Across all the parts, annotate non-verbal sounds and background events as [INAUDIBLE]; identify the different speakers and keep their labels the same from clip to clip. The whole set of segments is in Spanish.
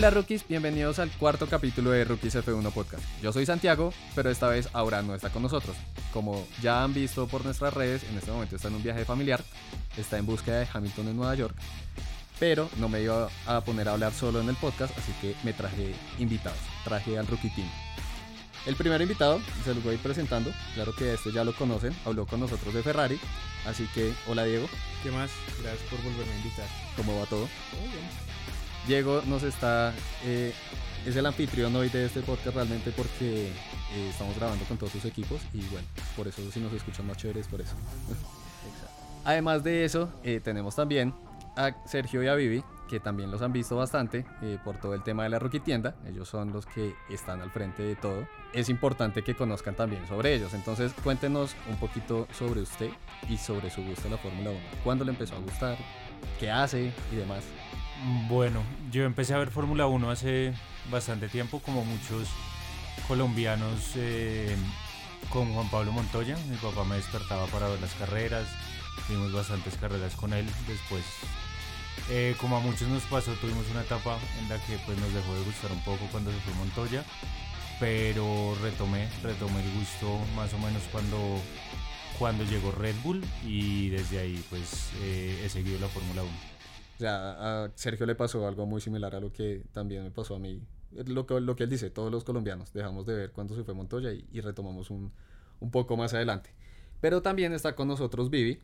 Speaker 1: Hola rookies, bienvenidos al cuarto capítulo de Rookies F1 Podcast. Yo soy Santiago, pero esta vez Aura no está con nosotros. Como ya han visto por nuestras redes, en este momento está en un viaje familiar, está en búsqueda de Hamilton en Nueva York, pero no me iba a poner a hablar solo en el podcast, así que me traje invitados, traje al Rookie Team. El primer invitado, se los voy a ir presentando, claro que este ya lo conocen, habló con nosotros de Ferrari, así que hola Diego,
Speaker 2: ¿Qué más? Gracias por volverme a invitar.
Speaker 1: ¿cómo va todo?
Speaker 2: Todo bien.
Speaker 1: Diego nos está. eh, es el anfitrión hoy de este podcast realmente porque eh, estamos grabando con todos sus equipos y bueno, por eso si nos escuchan más chéveres, por eso. Además de eso, eh, tenemos también a Sergio y a Vivi, que también los han visto bastante eh, por todo el tema de la Rookie Tienda. Ellos son los que están al frente de todo. Es importante que conozcan también sobre ellos. Entonces, cuéntenos un poquito sobre usted y sobre su gusto en la Fórmula 1. ¿Cuándo le empezó a gustar? ¿Qué hace? Y demás.
Speaker 2: Bueno, yo empecé a ver Fórmula 1 hace bastante tiempo, como muchos colombianos eh, con Juan Pablo Montoya. Mi papá me despertaba para ver las carreras, vimos bastantes carreras con él. Después, eh, como a muchos nos pasó, tuvimos una etapa en la que pues, nos dejó de gustar un poco cuando se fue Montoya, pero retomé, retomé el gusto más o menos cuando, cuando llegó Red Bull y desde ahí pues eh, he seguido la Fórmula 1.
Speaker 1: O sea, a Sergio le pasó algo muy similar a lo que también me pasó a mí. Lo que, lo que él dice, todos los colombianos dejamos de ver cuando se fue Montoya y, y retomamos un, un poco más adelante. Pero también está con nosotros Vivi,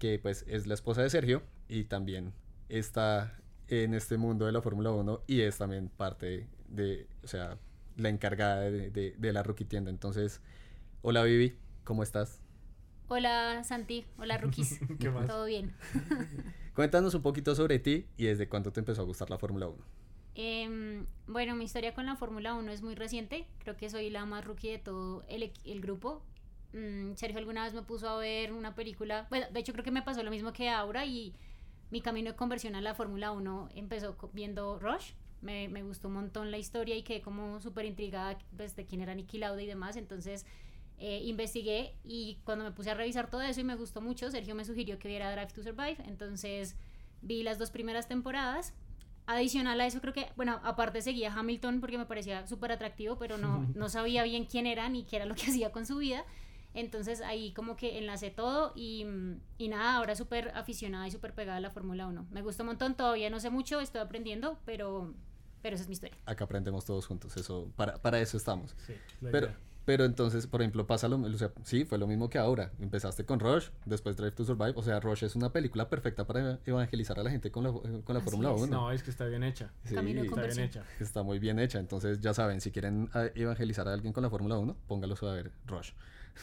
Speaker 1: que pues es la esposa de Sergio y también está en este mundo de la Fórmula 1 y es también parte de, o sea, la encargada de, de- de la rookie tienda. Entonces, hola Vivi, ¿cómo estás?
Speaker 3: Hola Santi, hola rookies. [LAUGHS]
Speaker 2: ¿Qué más?
Speaker 3: ¿Todo bien? [LAUGHS]
Speaker 1: Cuéntanos un poquito sobre ti y desde cuándo te empezó a gustar la Fórmula 1.
Speaker 3: Em, bueno, mi historia con la Fórmula 1 es muy reciente. Creo que soy la más rookie de todo el, el grupo. Mm, Sergio alguna vez me puso a ver una película. Bueno, de hecho creo que me pasó lo mismo que Aura y mi camino de conversión a la Fórmula 1 empezó viendo Rush. Me, me gustó un montón la historia y quedé como súper intrigada pues, de quién era Nicky Lauda y demás. Entonces eh, investigué y cuando me puse a revisar todo eso y me gustó mucho, Sergio me sugirió que viera Drive to Survive. Entonces vi las dos primeras temporadas. Adicional a eso, creo que, bueno, aparte seguía a Hamilton porque me parecía súper atractivo, pero no, [LAUGHS] no sabía bien quién era ni qué era lo que [LAUGHS] hacía con su vida. Entonces ahí como que enlacé todo y, y nada, ahora súper aficionada y súper pegada a la Fórmula 1. Me gusta un montón, todavía no sé mucho, estoy aprendiendo, pero, pero esa es mi historia.
Speaker 1: Acá aprendemos todos juntos, eso, para, para eso estamos.
Speaker 2: Sí,
Speaker 1: Pero,
Speaker 2: idea.
Speaker 1: Pero entonces, por ejemplo, pasa lo o sea, sí, fue lo mismo que ahora. Empezaste con Rush, después Drive to Survive. O sea, Rush es una película perfecta para evangelizar a la gente con la, con la Fórmula
Speaker 3: es.
Speaker 1: 1.
Speaker 2: No, es que está bien hecha.
Speaker 1: Sí,
Speaker 3: Camino de
Speaker 2: Está bien hecha.
Speaker 1: está muy bien hecha. Entonces, ya saben, si quieren ah, evangelizar a alguien con la Fórmula 1, póngalos a ver Rush.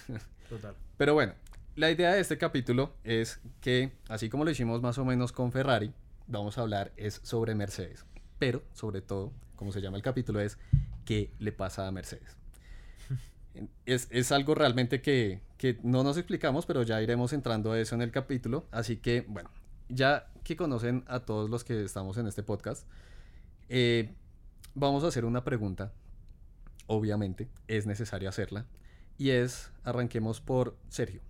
Speaker 1: [LAUGHS]
Speaker 2: Total.
Speaker 1: Pero bueno, la idea de este capítulo es que, así como lo hicimos más o menos con Ferrari, vamos a hablar es sobre Mercedes. Pero, sobre todo, como se llama el capítulo, es qué le pasa a Mercedes. Es, es algo realmente que, que no nos explicamos, pero ya iremos entrando a eso en el capítulo. Así que, bueno, ya que conocen a todos los que estamos en este podcast, eh, vamos a hacer una pregunta. Obviamente, es necesario hacerla. Y es, arranquemos por Sergio.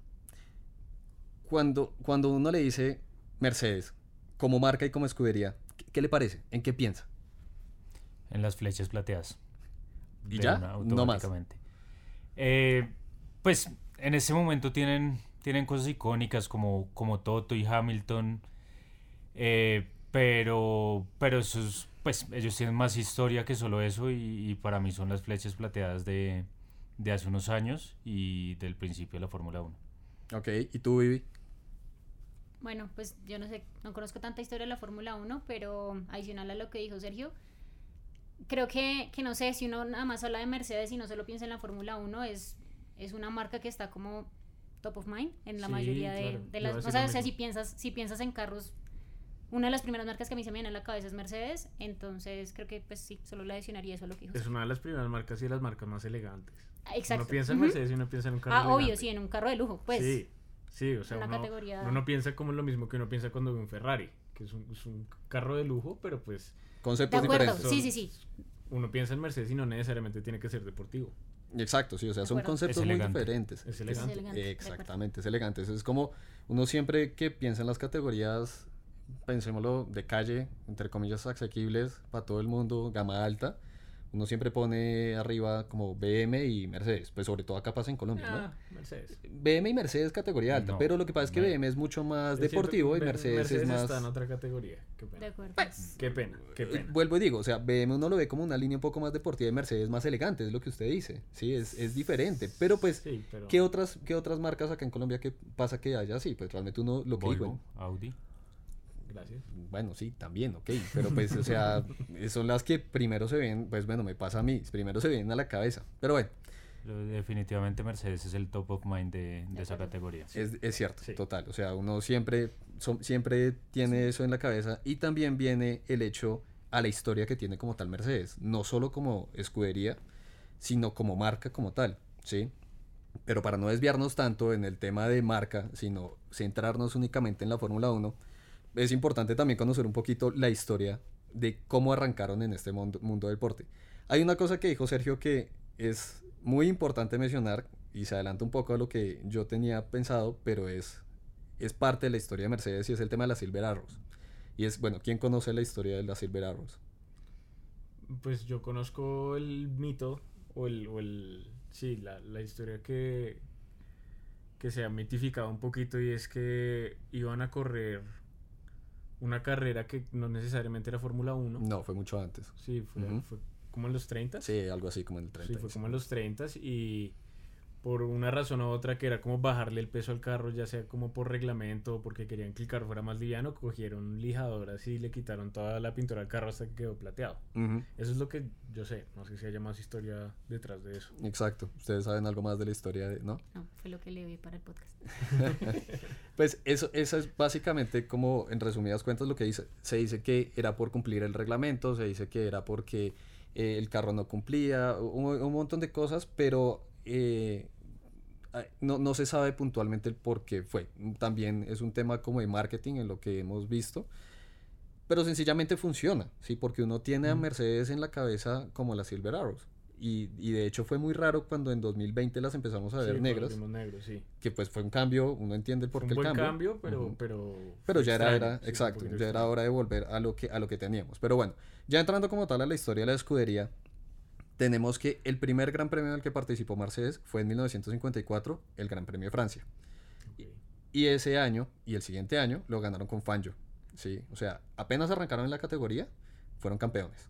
Speaker 1: Cuando, cuando uno le dice Mercedes, como marca y como escudería, ¿qué, qué le parece? ¿En qué piensa?
Speaker 2: En las flechas plateadas.
Speaker 1: ¿Y ya? No más.
Speaker 2: Eh, pues en ese momento tienen, tienen cosas icónicas como, como Toto y Hamilton. eh, pero, pero esos, pues ellos tienen más historia que solo eso y, y para mí son las flechas plateadas de, de hace unos años y del principio de la Fórmula 1.
Speaker 1: Ok, ¿y tú, Vivi?
Speaker 3: Bueno, pues yo no sé, no conozco tanta historia de la Fórmula 1, pero adicional a lo que dijo Sergio, creo que, que no sé, si uno nada más habla de Mercedes y no solo piensa en la Fórmula 1, es, es una marca que está como top of mind en la
Speaker 4: Sí,
Speaker 3: mayoría de,
Speaker 4: claro,
Speaker 3: de las... O sea,
Speaker 4: lo
Speaker 3: o sea, si piensas, si piensas en carros, una de las primeras marcas que a mí se me viene a la cabeza es Mercedes, entonces creo que pues sí, solo le adicionaría eso a lo que dijo
Speaker 4: Es una de las primeras marcas y de las marcas más elegantes.
Speaker 3: Ah, Exacto.
Speaker 4: Uno piensa en. Mercedes y uno piensa en un carro
Speaker 3: Ah, obvio, sí, en un carro de lujo, pues.
Speaker 4: Sí, sí, o sea,
Speaker 3: una
Speaker 4: uno,
Speaker 3: categoría-
Speaker 4: uno no piensa como lo mismo que uno piensa cuando ve un Ferrari, que es un, es un carro de lujo, pero pues
Speaker 3: De
Speaker 1: Conceptos
Speaker 3: acuerdo,
Speaker 1: diferentes.
Speaker 3: sí, sí, sí.
Speaker 4: uno piensa en Mercedes y no necesariamente tiene que ser deportivo.
Speaker 1: Exacto, sí, o sea,
Speaker 3: De
Speaker 1: son conceptos muy diferentes.
Speaker 4: Es elegante.
Speaker 3: elegante, de
Speaker 1: Exactamente, es elegante. Es como uno siempre que piensa en las categorías, pensémoslo, de calle, entre comillas, asequibles para todo el mundo, gama alta, uno siempre pone arriba como BM y Mercedes, pues sobre todo acá pasa en Colombia,
Speaker 4: Ah, Mercedes.
Speaker 1: ¿no? BM y Mercedes categoría alta,
Speaker 2: No,
Speaker 1: pero lo que pasa es que
Speaker 2: no.
Speaker 1: BM es mucho más deportivo y
Speaker 4: Mer-
Speaker 1: Mercedes, es más...
Speaker 4: está en otra categoría. Qué pena.
Speaker 3: De acuerdo.
Speaker 4: Qué pena, qué
Speaker 1: Eh,
Speaker 4: pena.
Speaker 1: Vuelvo y digo, o sea, BM uno lo ve como una línea un poco más deportiva y Mercedes más elegante, es lo que usted dice, sí, es, es diferente, pero pues...
Speaker 4: Sí, pero
Speaker 1: ¿Qué otras, ¿Qué otras marcas acá en Colombia que pasa que haya así? Pues realmente uno lo que digo.
Speaker 2: Volvo, Audi.
Speaker 4: gracias.
Speaker 1: Bueno, sí, también, ok. Pero pues, o sea, [LAUGHS] son las que primero se ven, pues bueno, me pasa a mí, primero se ven a la cabeza. Pero bueno,
Speaker 2: Definitivamente Mercedes es el top of mind de, de esa categoría.
Speaker 1: es, es cierto,
Speaker 4: Sí.
Speaker 1: total. O sea, uno siempre, siempre tiene eso en la cabeza y también viene el hecho a la historia que tiene como tal Mercedes. No solo como escudería, sino como marca como tal, ¿sí? Pero para no desviarnos tanto en el tema de marca, sino centrarnos únicamente en la Fórmula 1, es importante también conocer un poquito la historia de cómo arrancaron en este mundo, mundo del deporte. Hay una cosa que dijo Sergio que es muy importante mencionar y se adelanta un poco a lo que yo tenía pensado, pero es, es parte de la historia de Mercedes y es el tema de las Silver Arrows. Y es, bueno, ¿quién conoce la historia de las Silver Arrows?
Speaker 4: Pues yo conozco el mito o el, o el sí, la, la historia que, que se ha mitificado un poquito y es que iban a correr una carrera que no necesariamente era Fórmula 1.
Speaker 1: No, fue mucho antes.
Speaker 4: Sí, fue,
Speaker 1: Ujú.
Speaker 4: fue como en los 30.
Speaker 1: Sí, algo así como en el 30.
Speaker 4: Sí, fue como en los 30 y por una razón u otra que era como bajarle el peso al carro, ya sea como por reglamento o porque querían que el carro fuera más liviano, cogieron lijadoras y le quitaron toda la pintura al carro hasta que quedó plateado. Eso es lo que yo sé, no sé si haya más historia detrás de eso.
Speaker 1: Exacto. Ustedes saben algo más de la historia, de- ¿no?
Speaker 3: No, fue lo que le vi para el podcast. [LAUGHS]
Speaker 1: Pues eso, eso es básicamente como en resumidas cuentas lo que dice. Se dice que era por cumplir el reglamento, se dice que era porque eh, el carro no cumplía, un, un montón de cosas, pero eh, no, no se sabe puntualmente el por qué fue. También es un tema como de marketing en lo que hemos visto. Pero sencillamente funciona, ¿sí? Porque uno tiene a. Mercedes en la cabeza como las Silver Arrows. Y, y de hecho fue muy raro cuando en 2020 las empezamos a ver negras,
Speaker 4: sí.
Speaker 1: que pues fue un cambio, uno entiende el
Speaker 4: Fue
Speaker 1: por
Speaker 4: un
Speaker 1: qué el cambio.
Speaker 4: cambio, pero,
Speaker 1: ya era,
Speaker 4: extraño,
Speaker 1: era
Speaker 4: sí,
Speaker 1: exacto, ya era hora de volver a lo que a lo que teníamos. Pero bueno, ya entrando como tal a la historia de la escudería, tenemos que el primer Gran Premio en el que participó Mercedes fue en 1954, el Gran Premio de Francia. Y ese año y el siguiente año lo ganaron con Fangio, ¿sí? O sea, apenas arrancaron en la categoría, fueron campeones.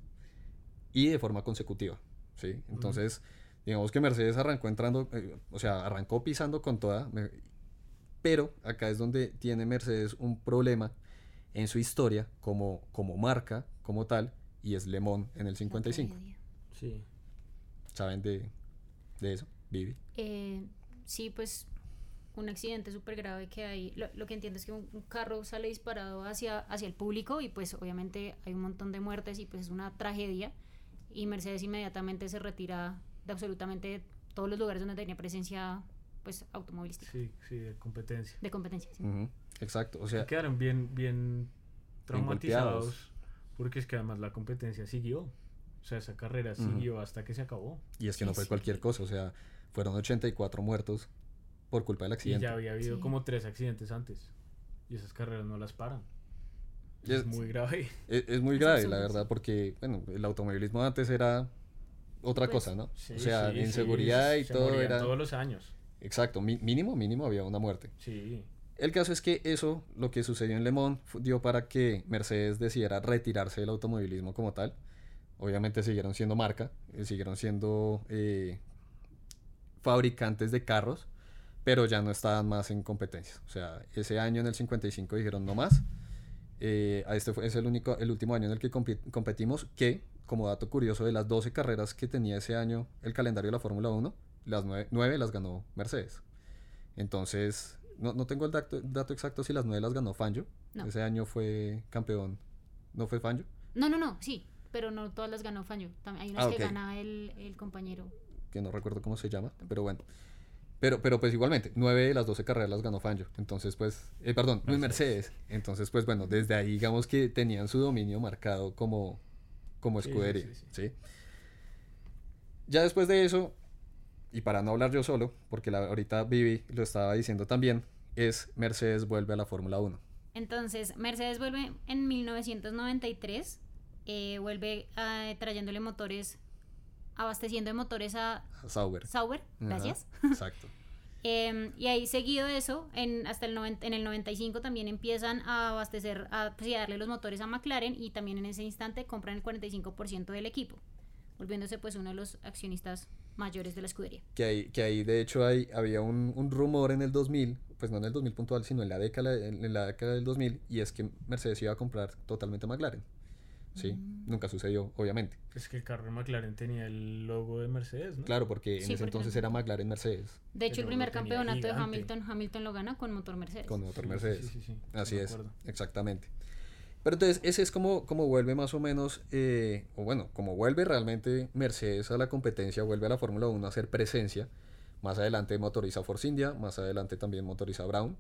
Speaker 1: Y de forma consecutiva, ¿sí? Entonces, digamos que Mercedes arrancó entrando, eh, o sea, arrancó pisando con toda, me- pero acá es donde tiene Mercedes un problema en su historia como, como marca, como tal, y es Le Mans en el 55.
Speaker 3: La tragedia.
Speaker 4: Sí.
Speaker 1: ¿Saben de, de eso, Vivi?
Speaker 3: Eh, sí, pues un accidente súper grave que hay. Lo, lo que entiendo es que un, un carro sale disparado hacia, hacia el público y pues obviamente hay un montón de muertes y pues es una tragedia. Y Mercedes inmediatamente se retira de absolutamente todos los lugares donde tenía presencia pues automovilística,
Speaker 4: Sí, sí, de competencia.
Speaker 3: de competencia. sí.
Speaker 1: Ujú, Exacto, o
Speaker 4: Y
Speaker 1: sea,
Speaker 4: quedaron bien, bien traumatizados
Speaker 1: golpeados.
Speaker 4: porque es que además la competencia siguió. O sea, esa carrera siguió hasta que se acabó.
Speaker 1: y es que no fue
Speaker 3: sí.
Speaker 1: cualquier cosa, o sea, fueron 84 muertos por culpa del
Speaker 4: Y
Speaker 1: accidente.
Speaker 4: ya había habido
Speaker 3: Sí.
Speaker 4: como tres accidentes antes. Y esas carreras no las paran.
Speaker 1: Y
Speaker 4: Es,
Speaker 1: es-
Speaker 4: muy grave.
Speaker 1: Es, es muy grave, la verdad, porque bueno, el automovilismo antes era otra
Speaker 3: Pues,
Speaker 1: cosa, ¿no?
Speaker 4: Sí,
Speaker 1: o sea,
Speaker 4: sí,
Speaker 1: en
Speaker 4: sí,
Speaker 1: seguridad y
Speaker 4: se
Speaker 1: todo era...
Speaker 4: todos los años.
Speaker 1: Exacto, mi- mínimo, mínimo había una muerte.
Speaker 4: Sí.
Speaker 1: El caso es que eso, lo que sucedió en Le Mans, dio para que Mercedes decidiera retirarse del automovilismo como tal. Obviamente siguieron siendo marca, eh, siguieron siendo eh, fabricantes de carros, pero ya no estaban más en competencias. O sea, ese año en el 55 dijeron no más. Eh, este fue, es el, único, el último año en el que competimos, que, como dato curioso, de las 12 carreras que tenía ese año el calendario de la Fórmula 1, las 9, las ganó Mercedes. Entonces, no, no tengo el dato, dato exacto si las 9 las ganó Fangio.
Speaker 3: No.
Speaker 1: Ese año fue campeón. ¿No fue Fangio?
Speaker 3: No, no, no, sí, pero no todas las ganó. También hay unas
Speaker 1: Ah,
Speaker 3: que
Speaker 1: ok.
Speaker 3: gana el, el compañero.
Speaker 1: que no recuerdo cómo se llama, pero bueno. Pero, pero pues igualmente, nueve de las 12 carreras las ganó Fangio. Entonces, pues, eh, perdón, no Mercedes. Entonces, pues bueno, desde ahí digamos que tenían su dominio marcado como, como
Speaker 4: sí,
Speaker 1: escudería.
Speaker 4: sí, sí.
Speaker 1: ¿sí? Ya después de eso, y para no hablar yo solo, porque la, ahorita Vivi lo estaba diciendo también, es Mercedes vuelve a la Fórmula 1.
Speaker 3: Entonces, Mercedes vuelve en 1993, eh, vuelve ah, trayéndole motores, abasteciendo de motores a
Speaker 1: a Sauber.
Speaker 3: Sauber,
Speaker 1: Ajá,
Speaker 3: gracias. [LAUGHS]
Speaker 1: Exacto.
Speaker 3: Em, y ahí seguido eso, en, hasta el, noven- en el 95 también empiezan a abastecer, a, pues, y a darle los motores a McLaren y también en ese instante compran el 45% del equipo, volviéndose pues uno de los accionistas mayores de la escudería.
Speaker 1: Que ahí, que ahí de hecho hay, había un, un rumor en el 2000, pues no en el 2000 puntual, sino en la, década, en, en la década del 2000, y es que Mercedes iba a comprar totalmente McLaren. Sí, nunca sucedió, obviamente.
Speaker 4: Es que el carro de McLaren tenía el logo de Mercedes, ¿no?
Speaker 1: Claro, porque en ese
Speaker 3: porque
Speaker 1: entonces
Speaker 3: no-
Speaker 1: era McLaren Mercedes,
Speaker 3: De hecho, el primer campeonato de. Hamilton, Hamilton lo gana con motor Mercedes.
Speaker 1: con motor
Speaker 4: Sí,
Speaker 1: Mercedes.
Speaker 4: sí, sí, sí,
Speaker 1: Así es,
Speaker 4: acuerdo.
Speaker 1: exactamente. Pero entonces ese es como, como vuelve más o menos, eh, o bueno, como vuelve realmente Mercedes a la competencia, vuelve a la Fórmula 1 a hacer presencia. Más adelante motoriza Force India, más adelante también motoriza Brown.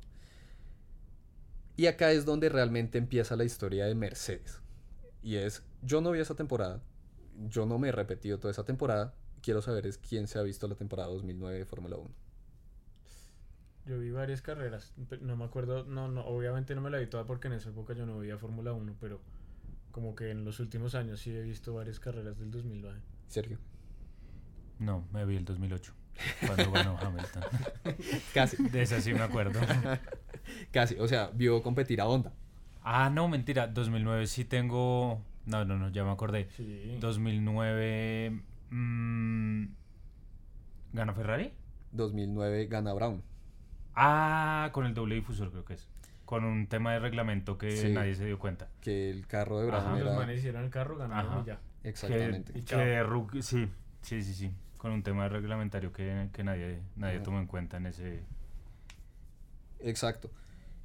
Speaker 1: Y acá es donde realmente empieza la historia de Mercedes. Y es, yo no vi esa temporada, yo no me he repetido toda esa temporada, quiero saber es quién se ha visto la temporada 2009 de Fórmula 1.
Speaker 4: Yo vi varias carreras, no me acuerdo, no, no, obviamente no me la vi toda porque en esa época yo no veía Fórmula 1, pero como que en los últimos años sí he visto varias carreras del 2009.
Speaker 1: Sergio.
Speaker 2: No, me vi el 2008, cuando ganó [LAUGHS] Hamilton.
Speaker 1: Casi,
Speaker 2: De esa sí me acuerdo. [LAUGHS]
Speaker 1: casi, o sea, vio competir a Honda.
Speaker 2: Ah, no, mentira. 2009 sí tengo. No, no, no, ya me acordé.
Speaker 4: Sí.
Speaker 2: 2009. mm, ¿Gana Ferrari?
Speaker 1: 2009 gana Brown.
Speaker 2: Ah, con el doble difusor creo que es. Con un tema de reglamento que
Speaker 1: Sí.
Speaker 2: nadie se dio cuenta.
Speaker 1: que el carro de Brown
Speaker 2: Ajá.
Speaker 4: Los manes hicieron el carro, ganaron
Speaker 2: Ajá.
Speaker 4: y ya.
Speaker 1: exactamente
Speaker 2: Que,
Speaker 4: Y
Speaker 2: que
Speaker 4: chao.
Speaker 2: de rookie- sí, sí, sí, sí. Con un tema de reglamentario que, que nadie, nadie
Speaker 1: Ajá.
Speaker 2: tomó en cuenta en ese
Speaker 1: exacto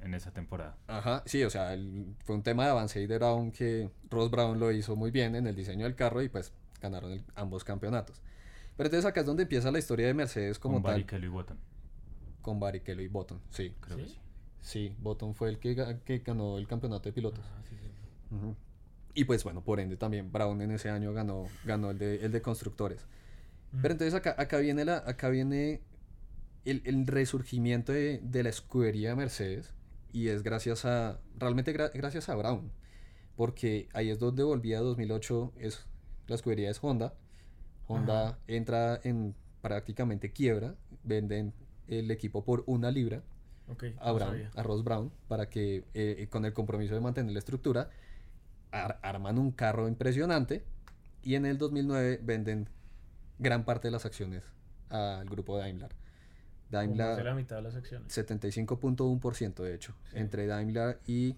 Speaker 2: en esa temporada.
Speaker 1: ajá sí o sea el- fue un tema de avance y de Brown que Ross Brown lo hizo muy bien en el diseño del carro y pues ganaron el- ambos campeonatos pero entonces acá es donde empieza la historia de Mercedes como
Speaker 2: con
Speaker 1: tal
Speaker 2: Barrichello y Button,
Speaker 1: con Barrichello y Button sí
Speaker 2: creo que
Speaker 4: ¿Sí?
Speaker 2: sí.
Speaker 1: sí Button fue el que, ga- que ganó el campeonato de pilotos
Speaker 4: Ah, sí, sí.
Speaker 1: Y pues bueno, por ende también Brown en ese año ganó, ganó el, de, el de constructores. Pero entonces acá, acá viene, la, acá viene el, el resurgimiento de, de la escudería de Mercedes y es gracias a, realmente gra- gracias a Brown, porque ahí es donde volvía 2008, es, la escudería es Honda, Honda entra en prácticamente quiebra, venden el equipo por una libra a Brown, a Ross Brown, para que eh, con el compromiso de mantener la estructura, ar- arman un carro impresionante y en el 2009 venden gran parte de las acciones al grupo Daimler.
Speaker 4: De la
Speaker 1: Daimler
Speaker 4: mitad de las acciones.
Speaker 1: 75.1% de hecho,
Speaker 4: Sí.
Speaker 1: entre Daimler y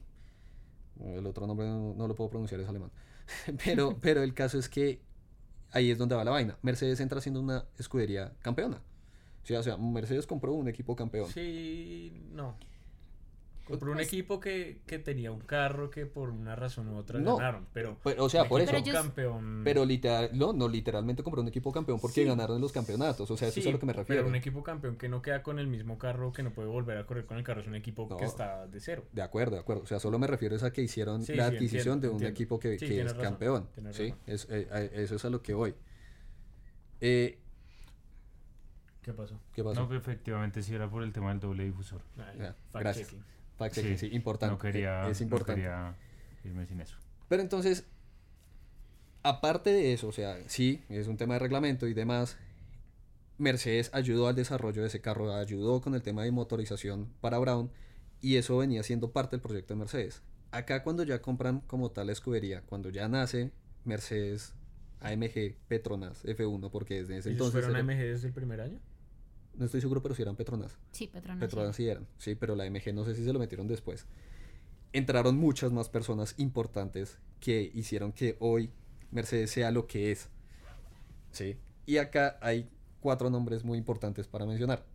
Speaker 1: el otro nombre no, no lo puedo pronunciar, es alemán. [LAUGHS] pero, [LAUGHS] pero el caso es que ahí es donde va la vaina. Mercedes entra siendo una escudería campeona. Sí, o sea, Mercedes compró un equipo campeón.
Speaker 4: Sí, no. Compró un
Speaker 3: Pues-
Speaker 4: equipo que, que tenía un carro que por una razón u otra
Speaker 1: No.
Speaker 4: ganaron, pero...
Speaker 1: Pero, o sea, por eso.
Speaker 3: Pero
Speaker 4: campeón...
Speaker 1: Pero literal, no, no, literalmente compró un equipo campeón porque
Speaker 4: Sí.
Speaker 1: ganaron los campeonatos. O sea, eso es
Speaker 4: Sí,
Speaker 1: a lo que me refiero.
Speaker 4: Pero un equipo campeón que no queda con el mismo carro, que no puede volver a correr con el carro, es un equipo
Speaker 1: No.
Speaker 4: que está de cero.
Speaker 1: De acuerdo, de acuerdo. O sea, solo me refiero es a que hicieron
Speaker 4: Sí,
Speaker 1: la
Speaker 4: sí,
Speaker 1: adquisición
Speaker 4: entiendo,
Speaker 1: de un
Speaker 4: entiendo.
Speaker 1: equipo que,
Speaker 4: Sí,
Speaker 1: que es
Speaker 4: razón,
Speaker 1: campeón. ¿sí? Es, eh, eso es a lo que voy. Eh,
Speaker 4: ¿Qué pasó?
Speaker 1: ¿Qué pasó?
Speaker 2: No, que efectivamente sí era por el tema del doble difusor.
Speaker 4: Ay,
Speaker 1: Ya,
Speaker 4: fact checking.
Speaker 1: Checking, sí, importante.
Speaker 2: No quería,
Speaker 1: es
Speaker 2: no
Speaker 1: importante.
Speaker 2: quería irme sin eso.
Speaker 1: Pero entonces, aparte de eso, o sea, sí, es un tema de reglamento y demás. Mercedes ayudó al desarrollo de ese carro, ayudó con el tema de motorización para Brown y eso venía siendo parte del proyecto de Mercedes. Acá cuando ya compran como tal la escudería, cuando ya nace Mercedes AMG Petronas F1, porque desde ese
Speaker 4: ¿Ellos
Speaker 1: entonces...
Speaker 4: fueron
Speaker 1: era-
Speaker 4: AMG desde el primer año?
Speaker 1: No estoy seguro, pero si eran Petronas.
Speaker 3: Sí, Petronas.
Speaker 1: Petronas
Speaker 3: sí.
Speaker 1: sí eran, sí, pero la MG no sé si se lo metieron después. Entraron muchas más personas importantes que hicieron que hoy Mercedes sea lo que es. Sí. Y acá hay cuatro nombres muy importantes para mencionar.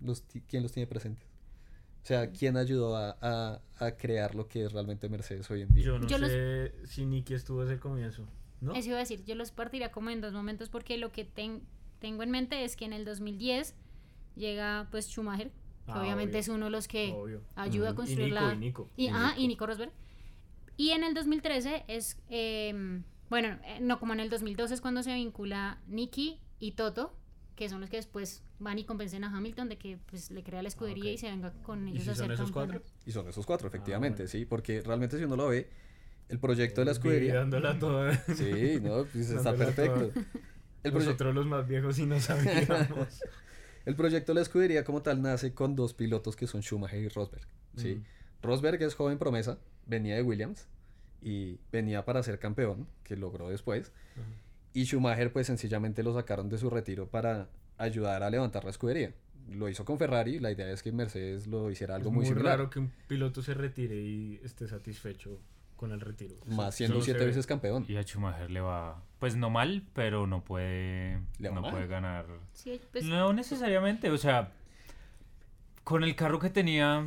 Speaker 1: Los, ¿Quién los tiene presentes? O sea, ¿quién ayudó a, a- a crear lo que es realmente Mercedes hoy en día?
Speaker 4: Yo no
Speaker 3: Yo los-
Speaker 4: sé si Nicky estuvo desde el comienzo, ¿no?
Speaker 3: Eso iba a decir, yo los partiría como en dos momentos porque lo que ten- tengo en mente es que en el 2010 llega pues Schumacher, que
Speaker 4: Ah,
Speaker 3: obviamente
Speaker 4: obvio.
Speaker 3: es uno de los que
Speaker 4: Obvio.
Speaker 3: ayuda a
Speaker 1: Ujú.
Speaker 4: Y
Speaker 3: construir
Speaker 4: Nico,
Speaker 3: la...
Speaker 4: y Nico.
Speaker 3: Y,
Speaker 1: Y Nico.
Speaker 3: y Nico Rosberg. Y en el 2013 es, eh, bueno, eh, no, como en el 2012 es cuando se vincula Nicky y Toto, que son los que después van y convencen a Hamilton de que pues le crea la escudería
Speaker 4: ok.
Speaker 3: y se venga con
Speaker 4: ¿Y
Speaker 3: ellos
Speaker 4: si
Speaker 3: a
Speaker 4: son
Speaker 3: hacer
Speaker 4: esos cuatro?
Speaker 1: Y son esos cuatro, efectivamente,
Speaker 4: bueno.
Speaker 1: sí, porque realmente si uno lo ve, el proyecto de la escudería...
Speaker 4: dándola toda.
Speaker 1: Sí, no, pues [LAUGHS] está
Speaker 4: Dándola toda.
Speaker 1: El.
Speaker 4: Nosotros los más viejos sí no sabíamos. [LAUGHS]
Speaker 1: El proyecto de la escudería como tal nace con dos pilotos que son Schumacher y Rosberg. ¿sí? Rosberg es joven promesa, venía de Williams y venía para ser campeón, que logró después. Y Schumacher pues sencillamente lo sacaron de su retiro para ayudar a levantar la escudería. Lo hizo con Ferrari, la idea es que Mercedes lo hiciera algo
Speaker 4: es
Speaker 1: muy,
Speaker 4: muy
Speaker 1: similar.
Speaker 4: raro que un piloto se retire y esté satisfecho con el retiro.
Speaker 1: Más siendo siete
Speaker 4: ve.
Speaker 1: veces campeón.
Speaker 2: Y a Schumacher le va, pues no mal, pero no puede,
Speaker 1: ¿Le va
Speaker 2: no
Speaker 1: mal?
Speaker 2: puede ganar.
Speaker 3: Sí, pues,
Speaker 2: No necesariamente, o sea, con el carro que tenía,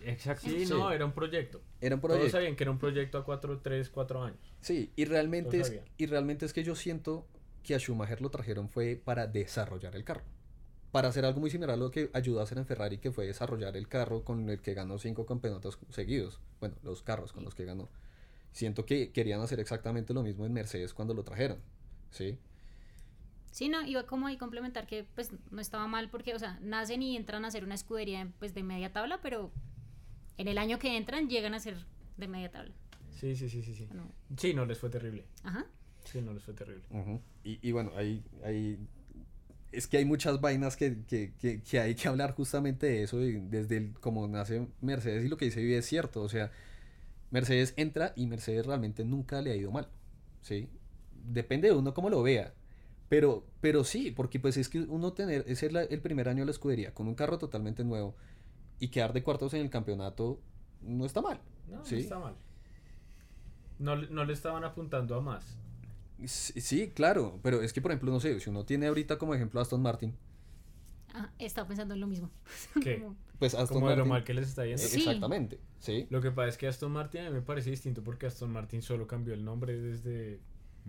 Speaker 2: exacto.
Speaker 4: Sí, no, era un proyecto.
Speaker 1: Era un
Speaker 4: Todos
Speaker 1: proyecto.
Speaker 4: sabían que era un proyecto a 4, 3, 4 años.
Speaker 1: Sí, y realmente, es, y realmente es que yo siento que a Schumacher lo trajeron fue para desarrollar el carro. Para hacer algo muy similar a lo que ayudó a hacer en Ferrari, que fue desarrollar el carro con el que ganó cinco campeonatos seguidos. Bueno, los carros con los que ganó. Siento que querían hacer exactamente lo mismo en Mercedes cuando lo trajeron. ¿Sí?
Speaker 3: Sí, no, iba como ahí complementar que pues no estaba mal porque, o sea, nacen y entran a hacer una escudería pues de media tabla, pero en el año que entran llegan a ser de media tabla.
Speaker 4: Sí, sí, sí, sí. Sí,
Speaker 3: No.
Speaker 4: sí no les fue terrible.
Speaker 3: Ajá.
Speaker 4: Sí, no les fue terrible.
Speaker 1: Ujú. y, y bueno, ahí, ahí es que hay muchas vainas que, que- que- que hay que hablar justamente de eso, y desde el, cómo nace Mercedes y lo que dice Vivi es cierto, o sea, Mercedes entra y Mercedes realmente nunca le ha ido mal, ¿sí? Depende de uno cómo lo vea, pero, pero sí, porque pues es que uno tener, ese es la- el primer año de la escudería, con un carro totalmente nuevo y quedar de cuartos en el campeonato no está mal,
Speaker 4: No,
Speaker 1: ¿sí?
Speaker 4: no está mal. No, le- no le estaban apuntando a más.
Speaker 1: Sí, sí, claro, pero es que por ejemplo, no sé, si uno tiene ahorita como ejemplo a Aston Martin,
Speaker 3: Ah, estaba pensando en lo mismo. [LAUGHS]
Speaker 4: ¿Qué?
Speaker 3: Como-
Speaker 1: pues Aston
Speaker 4: Como de lo mal que les está yendo.
Speaker 1: Eh,
Speaker 3: Sí.
Speaker 1: Exactamente, sí.
Speaker 4: Lo que pasa es que Aston Martin a mí me parece distinto porque Aston Martin solo cambió el nombre desde...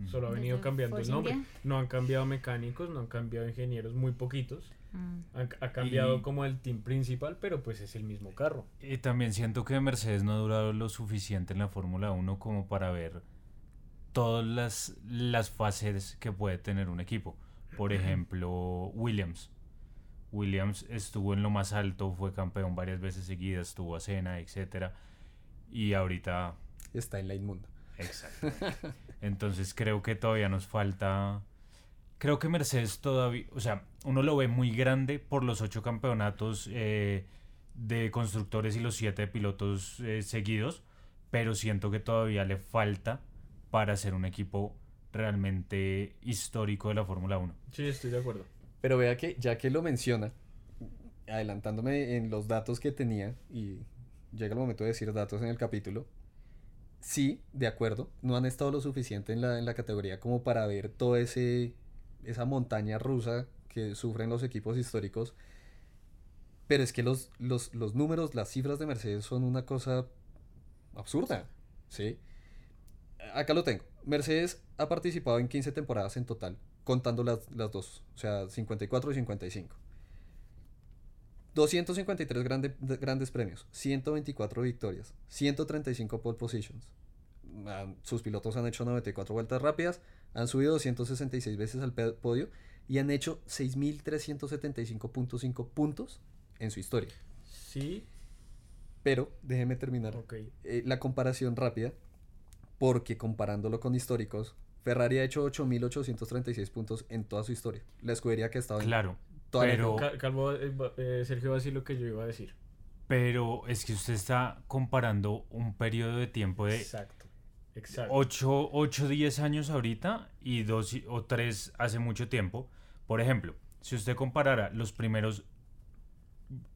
Speaker 4: Solo ha
Speaker 3: Desde
Speaker 4: venido cambiando el nombre.
Speaker 3: India.
Speaker 4: No han cambiado mecánicos, no han cambiado ingenieros, muy poquitos.
Speaker 3: Mm.
Speaker 4: Ha cambiado
Speaker 2: Y-
Speaker 4: como el team principal, pero pues es el mismo carro.
Speaker 2: Y también siento que Mercedes no ha durado lo suficiente en la Fórmula 1 como para ver todas las, las fases que puede tener un equipo. Por ejemplo, Williams. Williams estuvo en lo más alto, fue campeón varias veces seguidas, estuvo a cena, etcétera. Y ahorita
Speaker 1: Está en la inmunda.
Speaker 2: Exacto. [LAUGHS] Entonces creo que todavía nos falta. Creo que Mercedes todavía. O sea, uno lo ve muy grande por los ocho campeonatos eh, de constructores y los siete de pilotos eh, seguidos. Pero siento que todavía le falta para ser un equipo realmente histórico de la Fórmula 1.
Speaker 4: Sí, estoy de acuerdo.
Speaker 1: Pero vea que ya que lo menciona, adelantándome en los datos que tenía, y llega el momento de decir datos en el capítulo, sí, de acuerdo, no han estado lo suficiente en la, en la categoría como para ver toda esa montaña rusa que sufren los equipos históricos. Pero es que los, los, los números, las cifras de Mercedes son una cosa absurda, ¿sí? acá lo tengo. Mercedes ha participado en 15 temporadas en total, contando las, las dos, o sea, 54 y 55. 253 grande- de- grandes premios, 124 victorias, 135 pole positions. Ah, Sus pilotos han hecho 94 vueltas rápidas, han subido 266 veces al podio y han hecho 6.375.5 puntos en su historia.
Speaker 4: Sí,
Speaker 1: Pero déjeme terminar eh, la comparación rápida, porque comparándolo con históricos, Ferrari ha hecho 8.836 puntos en toda su historia. La escudería que ha estado en
Speaker 2: Claro,
Speaker 1: toda la
Speaker 2: pero,
Speaker 4: Cal- Calvo, eh, eh, Sergio va a decir lo que yo iba a decir.
Speaker 2: pero es que usted está comparando un periodo de tiempo de
Speaker 4: Exacto. Exacto.
Speaker 2: 8, 8, 10 años ahorita y 2 o 3 hace mucho tiempo. Por ejemplo, si usted comparara los primeros